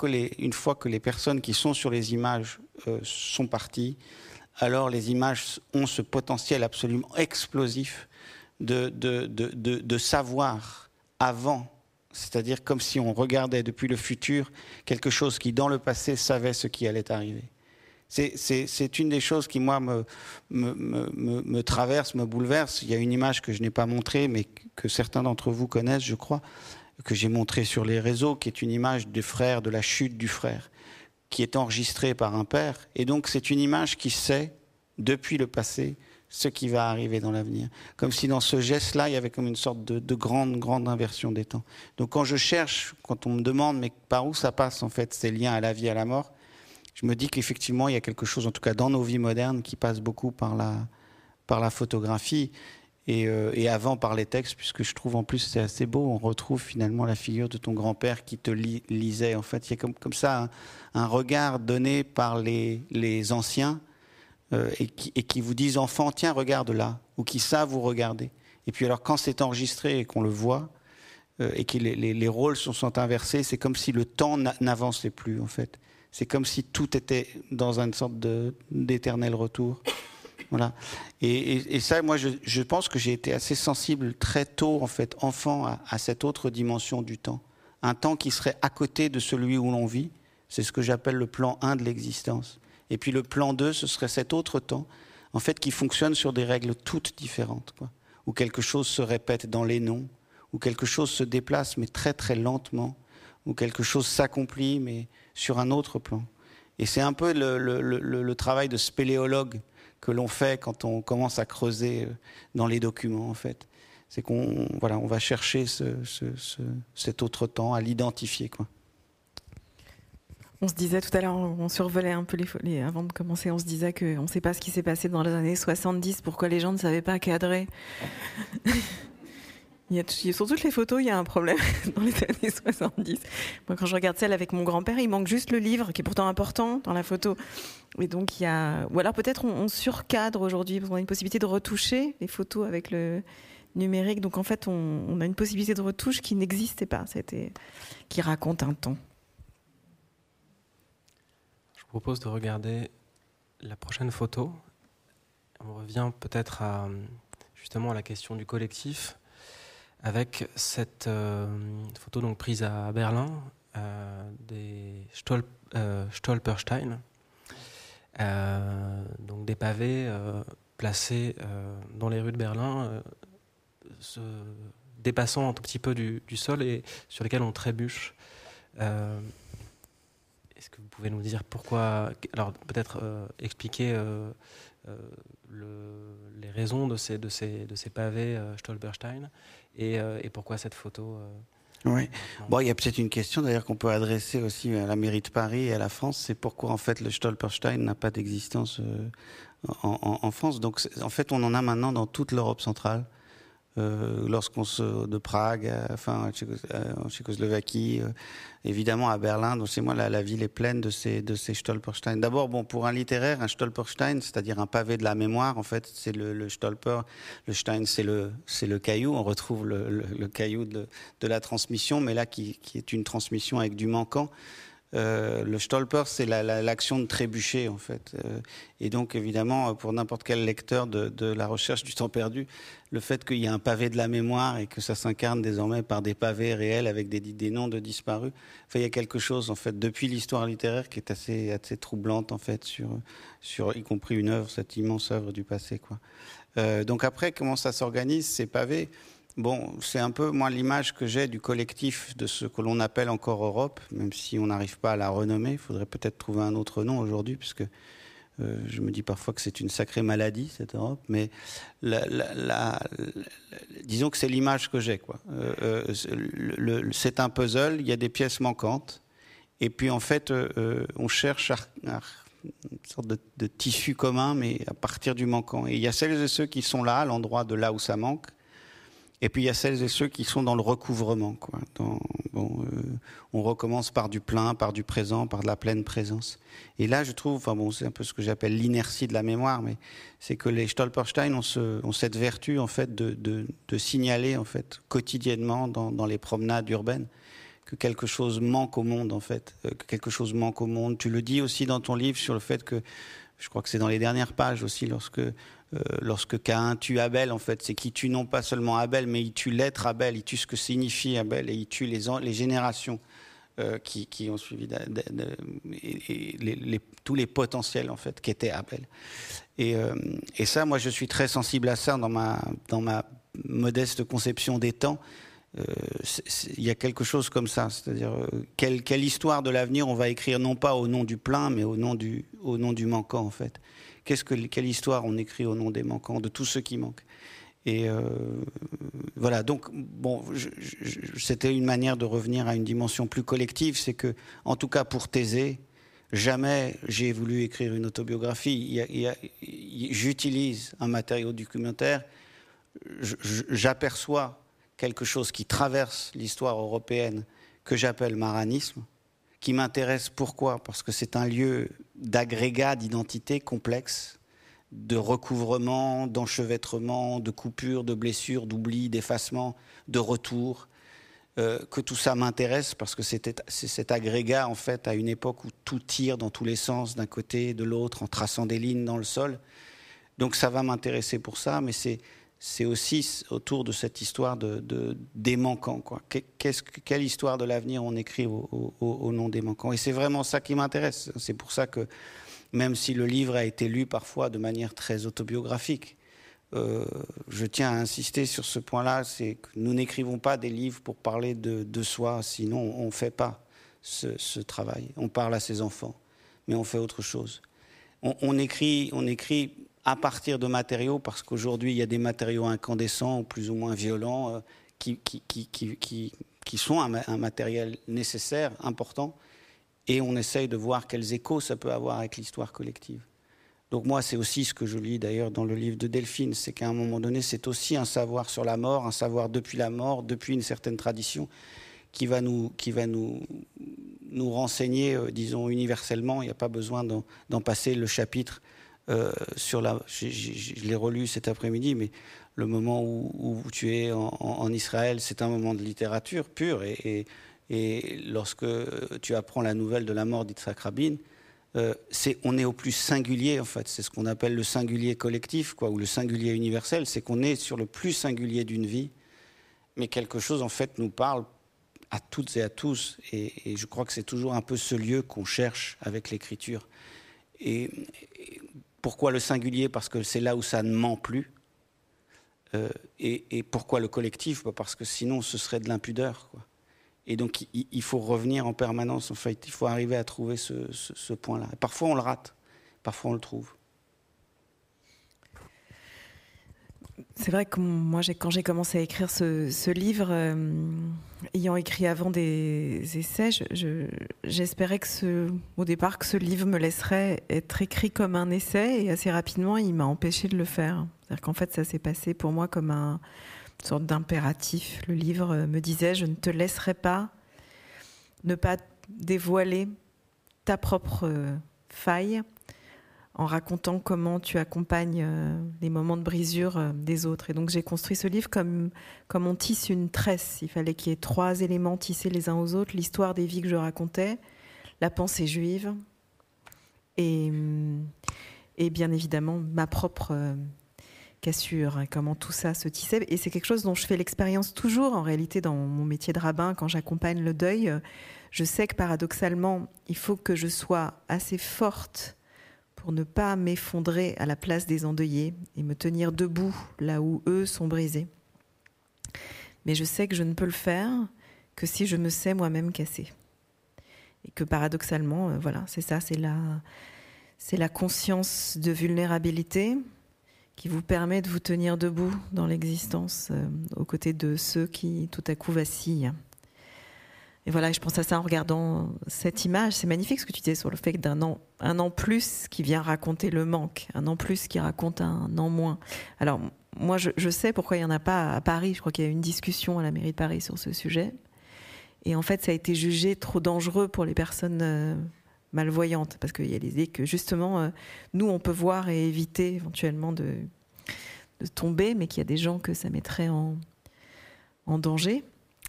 les, une fois que les personnes qui sont sur les images euh, sont parties, alors les images ont ce potentiel absolument explosif de, de, de, de, de savoir avant, c'est-à-dire comme si on regardait depuis le futur quelque chose qui, dans le passé, savait ce qui allait arriver. C'est une des choses qui, moi, me, traverse, me bouleverse. Il y a une image que je n'ai pas montrée, mais que certains d'entre vous connaissent, je crois, que j'ai montrée sur les réseaux, qui est une image du frère, de la chute du frère, qui est enregistrée par un père. Et donc, c'est une image qui sait, depuis le passé, ce qui va arriver dans l'avenir. Comme si dans ce geste-là, il y avait comme une sorte de, de, grande, grande inversion des temps. Donc quand je cherche, quand on me demande, mais par où ça passe en fait ces liens à la vie, à la mort, je me dis qu'effectivement, il y a quelque chose, en tout cas dans nos vies modernes, qui passe beaucoup par la, photographie et, euh, et avant par les textes, puisque je trouve en plus c'est assez beau. On retrouve finalement la figure de ton grand-père qui te li lisait. En fait, il y a comme, ça un, regard donné par les, anciens euh, et, qui, vous disent enfant, tiens, regarde là, ou qui savent vous regarder. Et puis alors, quand c'est enregistré et qu'on le voit, euh, et que les rôles sont, sont inversés, c'est comme si le temps n'avançait plus, en fait. C'est comme si tout était dans une sorte d'éternel retour. Voilà. Et, ça, moi, je, pense que j'ai été assez sensible très tôt, en fait, enfant, à, à, cette autre dimension du temps. Un temps qui serait à côté de celui où l'on vit. C'est ce que j'appelle le plan 1 de l'existence. Et puis le plan 2, ce serait cet autre temps, en fait, qui fonctionne sur des règles toutes différentes. Quoi. Où quelque chose se répète dans les noms, où quelque chose se déplace, mais très très lentement, où quelque chose s'accomplit, mais sur un autre plan. Et c'est un peu le, travail de spéléologue que l'on fait quand on commence à creuser dans les documents, en fait. C'est qu'on voilà, on va chercher ce, ce, ce, cet autre temps, à l'identifier. Quoi. On se disait tout à l'heure, on survolait un peu les, les avant de commencer, on se disait qu'on ne sait pas ce qui s'est passé dans les années 70, pourquoi les gens ne savaient pas cadrer. Sur toutes les photos, il y a un problème dans les années 70. Moi, quand je regarde celle avec mon grand-père, il manque juste le livre, qui est pourtant important dans la photo. Et donc, il y a. Ou alors peut-être on, on surcadre aujourd'hui, parce qu'on a une possibilité de retoucher les photos avec le numérique. Donc en fait, on, on a une possibilité de retouche qui n'existait pas, c'était, qui raconte un temps. Je vous propose de regarder la prochaine photo. On revient peut-être à justement à la question du collectif avec cette euh, photo donc prise à Berlin euh, des euh, Stolperstein, donc des pavés placés dans les rues de Berlin, se dépassant un tout petit peu du, sol et sur lesquels on trébuche. Est-ce que vous pouvez nous dire pourquoi Alors peut-être expliquer le, les raisons de ces, de ces, de ces pavés Stolperstein et, et, pourquoi cette photo oui. Bon, il y a peut-être une question d'ailleurs qu'on peut adresser aussi à la mairie de Paris et à la France, c'est pourquoi en fait le Stolperstein n'a pas d'existence en, en, en, France. Donc en fait, on en a maintenant dans toute l'Europe centrale. Euh, lorsqu'on se de Prague, euh, enfin en Tchécoslovaquie, euh, évidemment à Berlin. Donc c'est moi la, la, ville est pleine de ces de ces Stolperstein. D'abord, bon pour un littéraire, un Stolperstein, c'est-à-dire un pavé de la mémoire, en fait, c'est le, le, Stolper, le Stein, c'est le c'est le caillou. On retrouve le, le, le caillou de, de, la transmission, mais là qui, qui est une transmission avec du manquant. Euh, le Stolper, c'est l'action la, la, de trébucher, en fait. Euh, et donc, évidemment, pour n'importe quel lecteur de, la recherche du temps perdu, le fait qu'il y ait un pavé de la mémoire et que ça s'incarne désormais par des pavés réels avec des, noms de disparus, il y a quelque chose, en fait, depuis l'histoire littéraire qui est assez, assez troublante, en fait, sur, sur y compris une œuvre, cette immense œuvre du passé, quoi. Euh, donc après, comment ça s'organise, ces pavés? Bon, c'est un peu moi l'image que j'ai du collectif de ce que l'on appelle encore Europe, même si on n'arrive pas à la renommer. Il faudrait peut-être trouver un autre nom aujourd'hui, puisque euh, je me dis parfois que c'est une sacrée maladie cette Europe. Mais disons que c'est l'image que j'ai. Euh, euh, c'est un puzzle. Il y a des pièces manquantes, et puis en fait, euh, on cherche une sorte de, de tissu commun, mais à partir du manquant. Et il y a celles et ceux qui sont là, à l'endroit de là où ça manque et puis il y a celles et ceux qui sont dans le recouvrement. Quoi. Bon, euh, on recommence par du plein, par du présent, par de la pleine présence. Et là, je trouve, enfin bon, c'est un peu ce que j'appelle l'inertie de la mémoire, mais c'est que les Stolperstein ont, ce, ont, cette vertu en fait de, signaler en fait quotidiennement dans, dans, les promenades urbaines que quelque chose manque au monde en fait, euh, que quelque chose manque au monde. Tu le dis aussi dans ton livre sur le fait que je crois que c'est dans les dernières pages aussi lorsque lorsque Cain tue Abel, en fait, c'est qu'il tue non pas seulement Abel, mais il tue l'être Abel, il tue ce que signifie Abel, et il tue les, les générations euh, qui, qui, ont suivi et, tous les potentiels, en fait, qu'était Abel. Et, euh, et, ça, moi, je suis très sensible à ça dans ma, dans ma modeste conception des temps. Euh, il y a quelque chose comme ça, c'est-à-dire euh, quelle, quelle, histoire de l'avenir on va écrire non pas au nom du plein, mais au nom du, au nom du manquant en fait. Quelle histoire on écrit au nom des manquants, de tout ce qui manque. Et euh, voilà, donc bon, c'était une manière de revenir à une dimension plus collective, c'est que, en tout cas pour Thésée, jamais j'ai voulu écrire une autobiographie. J'utilise un matériau documentaire, j'aperçois quelque chose qui traverse l'histoire européenne que j'appelle maranisme, qui m'intéresse. Pourquoi? Parce que c'est un lieu d'agrégat d'identité complexe, de recouvrement, d'enchevêtrement, de coupures, de blessures, d'oubli, d'effacement, de retour. Euh, que tout ça m'intéresse parce que c'est cet agrégat en fait à une époque où tout tire dans tous les sens d'un côté de l'autre en traçant des lignes dans le sol. Donc ça va m'intéresser pour ça, mais c'est c'est aussi autour de cette histoire de, de des manquants. Quoi. Quelle histoire de l'avenir on écrit au, nom des manquants? Et c'est vraiment ça qui m'intéresse. C'est pour ça que même si le livre a été lu parfois de manière très autobiographique, euh, je tiens à insister sur ce point-là, c'est que nous n'écrivons pas des livres pour parler de, soi, sinon on ne fait pas ce, travail. On parle à ses enfants, mais on fait autre chose. On écrit, on écrit à partir de matériaux, parce qu'aujourd'hui, il y a des matériaux incandescents plus ou moins violents euh, qui, qui, qui, qui, sont un, un, matériel nécessaire, important. et on essaye de voir quels échos ça peut avoir avec l'histoire collective. Donc moi, c'est aussi ce que je lis d'ailleurs dans le livre de Delphine, c'est qu'à un moment donné, c'est aussi un savoir sur la mort, un savoir depuis la mort, depuis une certaine tradition, qui va nous, qui va nous, nous renseigner, euh, disons, universellement. Il n'y a pas besoin d'en passer le chapitre euh, sur la. Je, l'ai relu cet après-midi, mais le moment où, tu es en, Israël, c'est un moment de littérature pure. Et, lorsque tu apprends la nouvelle de la mort d'Yitzhak Rabin, euh, c'est, on est au plus singulier, en fait. C'est ce qu'on appelle le singulier collectif, quoi, ou le singulier universel. C'est qu'on est sur le plus singulier d'une vie, mais quelque chose, en fait, nous parle à toutes et à tous. Et, et je crois que c'est toujours un peu ce lieu qu'on cherche avec l'écriture. Et, pourquoi le singulier? Parce que c'est là où ça ne ment plus. Euh, et, pourquoi le collectif? Parce que sinon, ce serait de l'impudeur. Et donc, il, faut revenir en permanence. En fait, il faut arriver à trouver ce point-là. Parfois, on le rate. Parfois, on le trouve. C'est vrai que moi, quand j'ai commencé à écrire ce, livre, euh, ayant écrit avant des essais, j'espérais je, que au départ que ce livre me laisserait être écrit comme un essai, et assez rapidement, il m'a empêché de le faire. C'est-à-dire qu'en fait, ça s'est passé pour moi comme un, une sorte d'impératif. Le livre me disait je ne te laisserai pas ne pas dévoiler ta propre faille en racontant comment tu accompagnes euh, les moments de brisure euh, des autres. Et donc j'ai construit ce livre comme, comme on tisse une tresse. Il fallait qu'il y ait trois éléments tissés les uns aux autres, l'histoire des vies que je racontais, la pensée juive et, et bien évidemment ma propre euh, cassure, hein, comment tout ça se tissait. Et c'est quelque chose dont je fais l'expérience toujours en réalité dans mon métier de rabbin, quand j'accompagne le deuil. Je sais que paradoxalement, il faut que je sois assez forte pour ne pas m'effondrer à la place des endeuillés et me tenir debout là où eux sont brisés. Mais je sais que je ne peux le faire que si je me sais moi-même cassée. Et que paradoxalement, euh, voilà, c'est ça, c'est la, c'est la conscience de vulnérabilité qui vous permet de vous tenir debout dans l'existence euh, aux côtés de ceux qui tout à coup vacillent. Et voilà, je pense à ça en regardant cette image. C'est magnifique ce que tu disais sur le fait d'un an, un an plus qui vient raconter le manque, un an plus qui raconte un an moins. Alors, moi, je, sais pourquoi il n'y en a pas à Paris. Je crois qu'il y a eu une discussion à la mairie de Paris sur ce sujet. Et en fait, ça a été jugé trop dangereux pour les personnes euh, malvoyantes. Parce qu'il y a l'idée que justement, euh, nous, on peut voir et éviter éventuellement de, tomber, mais qu'il y a des gens que ça mettrait en danger.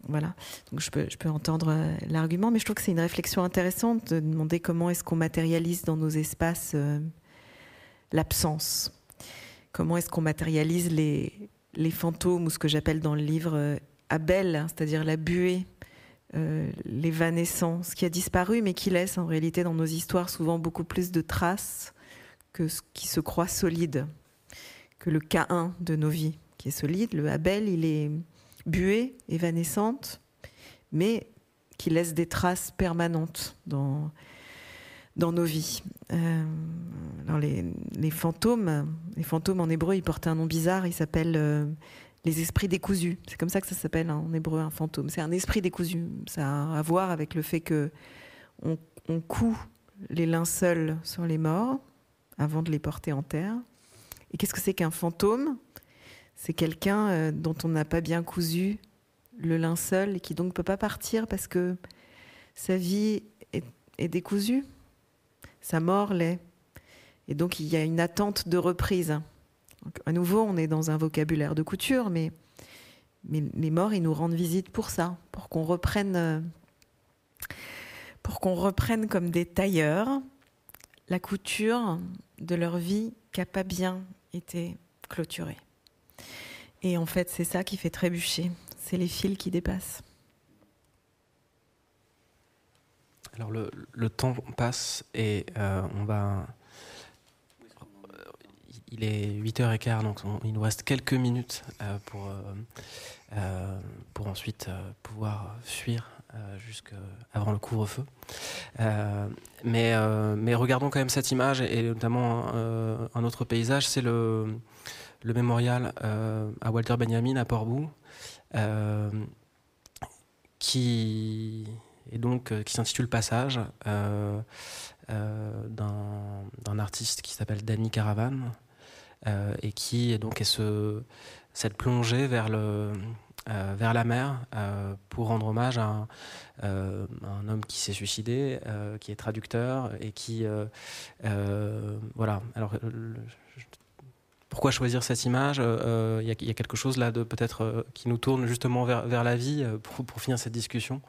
Voilà, donc je peux, entendre euh, l'argument, mais je trouve que c'est une réflexion intéressante de demander comment est-ce qu'on matérialise dans nos espaces euh, l'absence. Comment est-ce qu'on matérialise les, fantômes, ou ce que j'appelle dans le livre euh, Abel, hein, c'est-à-dire la buée, euh, l'évanescent, ce qui a disparu, mais qui laisse en réalité dans nos histoires souvent beaucoup plus de traces que ce qui se croit solide, que le K1 de nos vies, qui est solide. Le Abel, il est buée, évanescente, mais qui laisse des traces permanentes dans, dans nos vies. Euh, les, les, fantômes, les fantômes en hébreu, ils portent un nom bizarre, il s'appelle euh, les esprits décousus. C'est comme ça que ça s'appelle hein, en hébreu, un fantôme. C'est un esprit décousu. Ça a à voir avec le fait que on, on coud les linceuls sur les morts avant de les porter en terre. Et qu'est-ce que c'est qu'un fantôme? C'est quelqu'un euh, dont on n'a pas bien cousu le linceul et qui donc ne peut pas partir parce que sa vie est, décousue, sa mort l'est. Et donc il y a une attente de reprise. À nouveau, on est dans un vocabulaire de couture, mais, mais les morts, ils nous rendent visite pour ça, pour qu'on reprenne, pour qu'on reprenne comme des tailleurs la couture de leur vie qui n'a pas bien été clôturée. Et en fait, c'est ça qui fait trébucher. C'est les fils qui dépassent. Alors le, temps passe et euh, on va. Il est 8h15, donc on, il nous reste quelques minutes euh, pour, euh, pour ensuite pouvoir fuir jusqu'avant le couvre-feu. mais, mais regardons quand même cette image et notamment un autre paysage, c'est le le mémorial euh, à Walter Benjamin à Portbou, euh, qui, donc qui s'intitule Passage d'un artiste qui s'appelle Danny Caravan et qui donc est ce, cette plongée vers le euh, vers la mer euh, pour rendre hommage à un, euh, un homme qui s'est suicidé, qui est traducteur et qui voilà. Alors pourquoi choisir cette image Il y, a quelque chose là de peut-être qui nous tourne justement vers, la vie pour, finir cette discussion,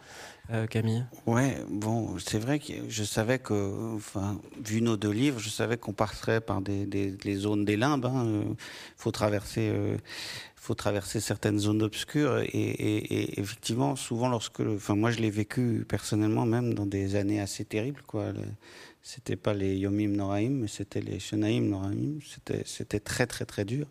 Camille? Ouais, bon, c'est vrai que je savais que, enfin, vu nos deux livres, je savais qu'on passerait par des, zones des limbes. Il hein. faut traverser faut traverser certaines zones obscures et, et, effectivement souvent lorsque enfin moi je l'ai vécu personnellement même dans des années assez terribles quoi c'était pas les yomim noraim mais c'était les shenaim noraim c'était très très très dur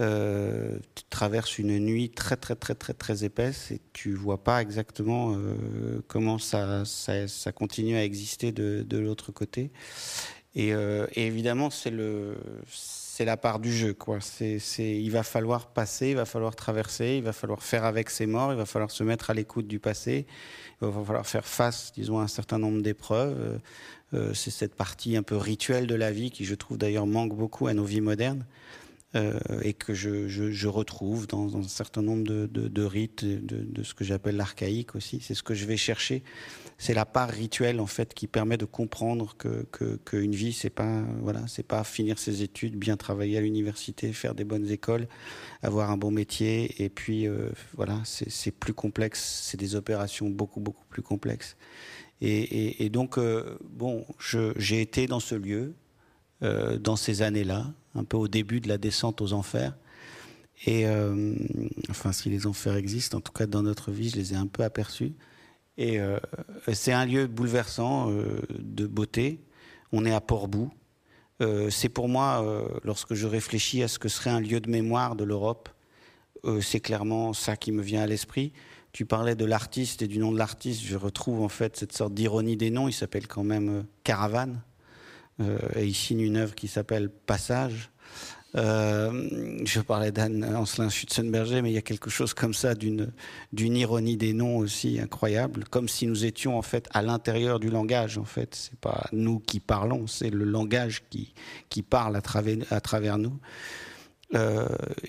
euh, tu traverses une nuit très très très très très épaisse et tu vois pas exactement euh, comment ça, ça, continue à exister de, de l'autre côté et, euh, évidemment c'est le c'est la part du jeu. Quoi. C'est, il va falloir passer, il va falloir traverser, il va falloir faire avec ses morts, il va falloir se mettre à l'écoute du passé, il va falloir faire face, disons, à un certain nombre d'épreuves. Euh, c'est cette partie un peu rituelle de la vie qui, je trouve d'ailleurs, manque beaucoup à nos vies modernes. Euh, et que je, retrouve dans, un certain nombre de, rites, de, de, ce que j'appelle l'archaïque aussi. C'est ce que je vais chercher. C'est la part rituelle en fait qui permet de comprendre que qu'une vie c'est pas voilà c'est pas finir ses études, bien travailler à l'université, faire des bonnes écoles, avoir un bon métier et puis euh, voilà c'est plus complexe. C'est des opérations beaucoup beaucoup plus complexes. Et, donc euh, bon j'ai été dans ce lieu euh, dans ces années-là un peu au début de la descente aux enfers. Et euh, enfin, si les enfers existent, en tout cas dans notre vie, je les ai un peu aperçus. Et c'est un lieu bouleversant de beauté. On est à Port-Bou. C'est pour moi, lorsque je réfléchis à ce que serait un lieu de mémoire de l'Europe, c'est clairement ça qui me vient à l'esprit. Tu parlais de l'artiste et du nom de l'artiste. Je retrouve en fait cette sorte d'ironie des noms. Il s'appelle quand même Caravane. Euh, et il signe une œuvre qui s'appelle Passage. Euh, je parlais d'Anne Ancelin Schutzenberger, mais il y a quelque chose comme ça d'une ironie des noms aussi incroyable, comme si nous étions en fait à l'intérieur du langage. En fait, c'est pas nous qui parlons, c'est le langage qui qui parle à travers à travers nous. Euh,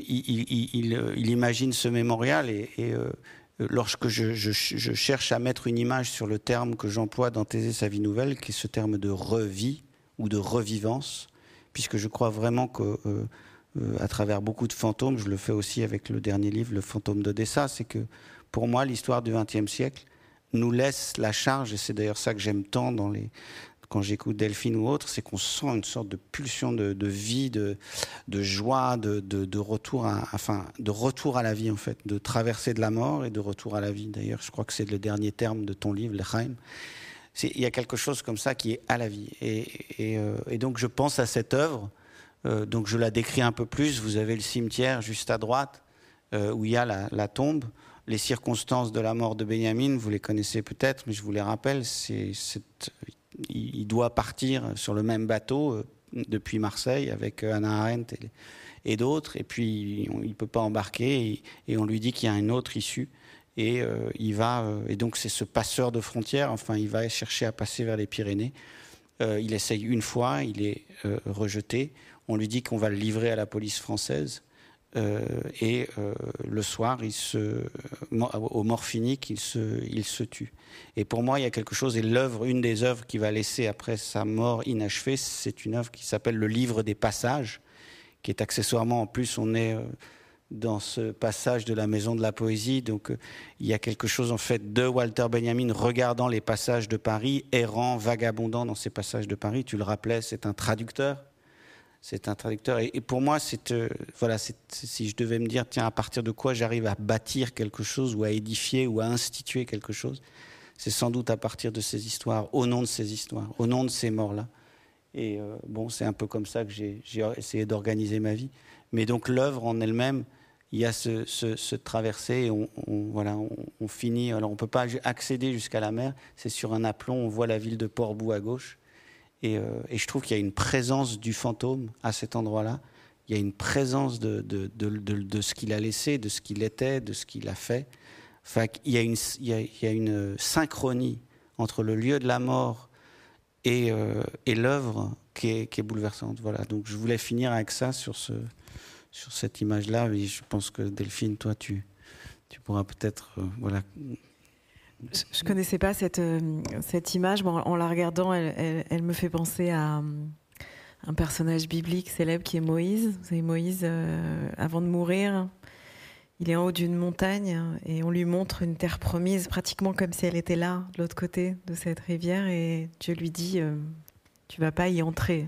il, imagine ce mémorial et, euh, lorsque je, cherche à mettre une image sur le terme que j'emploie dans Thésée sa vie nouvelle, qui est ce terme de revie, ou de revivance, puisque je crois vraiment que euh, euh, à travers beaucoup de fantômes, je le fais aussi avec le dernier livre, Le fantôme d'Odessa, c'est que pour moi, l'histoire du XXe siècle nous laisse la charge, et c'est d'ailleurs ça que j'aime tant dans les, quand j'écoute Delphine ou autre, c'est qu'on sent une sorte de pulsion de, vie, de, joie, de, retour à, enfin, de retour à la vie en fait, de traversée de la mort et de retour à la vie. D'ailleurs, je crois que c'est le dernier terme de ton livre, L'Echaim il y a quelque chose comme ça qui est à la vie. Et, euh, donc je pense à cette œuvre. Euh, donc je la décris un peu plus. Vous avez le cimetière juste à droite euh, où il y a la, tombe. Les circonstances de la mort de Benjamin, vous les connaissez peut-être, mais je vous les rappelle. C'est, il doit partir sur le même bateau euh, depuis Marseille avec euh, Anna Arendt et, d'autres. Et puis il ne peut pas embarquer et, on lui dit qu'il y a une autre issue. Et euh, il va et donc c'est ce passeur de frontières. Enfin il va chercher à passer vers les Pyrénées. Il essaye une fois il est rejeté. On lui dit qu'on va le livrer à la police française euh, et euh, le soir il se au morphinique il se il se tue et pour moi il y a quelque chose et l'œuvre une des œuvres qui va laisser après sa mort inachevée c'est une œuvre qui s'appelle le livre des passages qui est accessoirement en plus on est euh, dans ce passage de la maison de la poésie. Donc, il y a quelque chose en fait de Walter Benjamin regardant les passages de Paris, errant, vagabondant dans ces passages de Paris. Tu le rappelais, c'est un traducteur. C'est un traducteur. Et, pour moi, euh, si je devais me dire, tiens, à partir de quoi j'arrive à bâtir quelque chose ou à édifier ou à instituer quelque chose, c'est sans doute à partir de ces histoires, au nom de ces histoires, au nom de ces morts-là. Et euh, bon, c'est un peu comme ça que j'ai essayé d'organiser ma vie. Mais donc l'œuvre en elle-même, il y a ce, ce, on finit. Alors on ne peut pas accéder jusqu'à la mer, c'est sur un aplomb, on voit la ville de Port-Bou à gauche. Et, euh, et je trouve qu'il y a une présence du fantôme à cet endroit-là. Il y a une présence de, de, de, de, ce qu'il a laissé, de ce qu'il était, de ce qu'il a fait. il, y a une, il, y a, il y a une synchronie entre le lieu de la mort et, euh, et l'œuvre qui est, qui est, bouleversante. Voilà. Donc je voulais finir avec ça sur, ce, sur cette image-là. Je pense que Delphine, toi, tu, tu pourras peut-être. Euh, voilà. Je connaissais pas cette, euh, cette image. Bon, en la regardant, elle, me fait penser à un personnage biblique célèbre qui est Moïse. Vous savez, Moïse, euh, avant de mourir, il est en haut d'une montagne et on lui montre une terre promise, pratiquement comme si elle était là, de l'autre côté de cette rivière, et Dieu lui dit euh, Tu vas pas y entrer.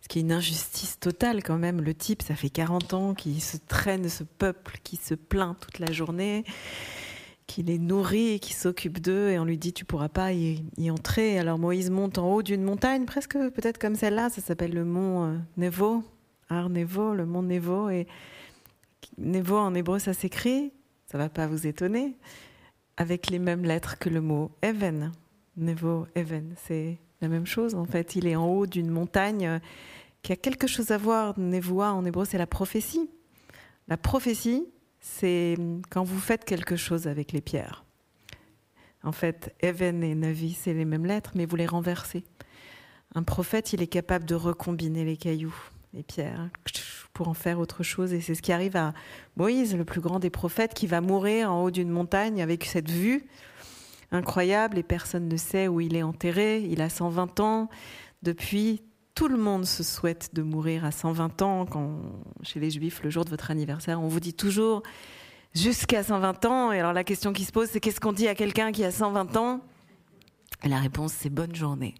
Ce qui est une injustice totale quand même. Le type, ça fait 40 ans qu'il se traîne ce peuple qui se plaint toute la journée qui les nourrit qui s'occupe d'eux, et on lui dit tu pourras pas y, y, entrer. Alors Moïse monte en haut d'une montagne, presque peut-être comme celle-là, ça s'appelle le mont euh, Nevo, Ar Nevo, le mont Nevo, et Nevo en hébreu ça s'écrit, ça va pas vous étonner, avec les mêmes lettres que le mot Even. Nevo, Even, c'est la même chose en fait. Il est en haut d'une montagne euh, qui a quelque chose à voir. Nevoa en hébreu c'est la prophétie. La prophétie, c'est quand vous faites quelque chose avec les pierres. En fait, Even et Navi, c'est les mêmes lettres, mais vous les renversez. Un prophète, il est capable de recombiner les cailloux, les pierres, pour en faire autre chose. Et c'est ce qui arrive à Moïse, le plus grand des prophètes, qui va mourir en haut d'une montagne avec cette vue incroyable et personne ne sait où il est enterré. Il a 120 ans. Depuis, tout le monde se souhaite de mourir à 120 ans. Quand, chez les Juifs, le jour de votre anniversaire, on vous dit toujours jusqu'à 120 ans. Et alors la question qui se pose, c'est qu'est-ce qu'on dit à quelqu'un qui a 120 ans? La réponse, c'est bonne journée.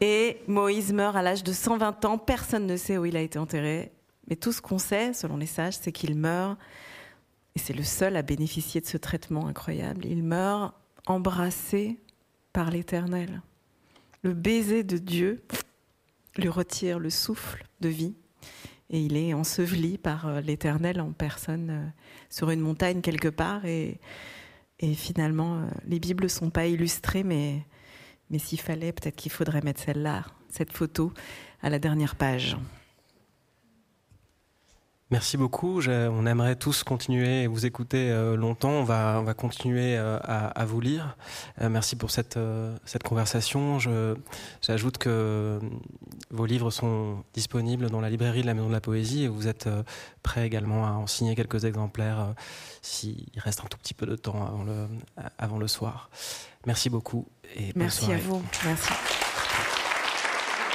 Et Moïse meurt à l'âge de 120 ans. Personne ne sait où il a été enterré. Mais tout ce qu'on sait, selon les sages, c'est qu'il meurt, et c'est le seul à bénéficier de ce traitement incroyable, il meurt embrassé par l'Éternel le baiser de Dieu lui retire le souffle de vie et il est enseveli par euh, l'Éternel en personne euh, sur une montagne quelque part et, finalement euh, les Bibles sont pas illustrées mais, mais s'il fallait peut-être qu'il faudrait mettre celle-là, cette photo à la dernière page. Merci beaucoup. On aimerait tous continuer et vous écouter euh, longtemps. On va, on va continuer euh, à, à, vous lire. Euh, merci pour cette, cette conversation. J'ajoute que vos livres sont disponibles dans la librairie de la Maison de la Poésie et vous êtes prêt également à en signer quelques exemplaires s'il reste un tout petit peu de temps avant le, avant le soir. Merci beaucoup et Merci à vous. Merci.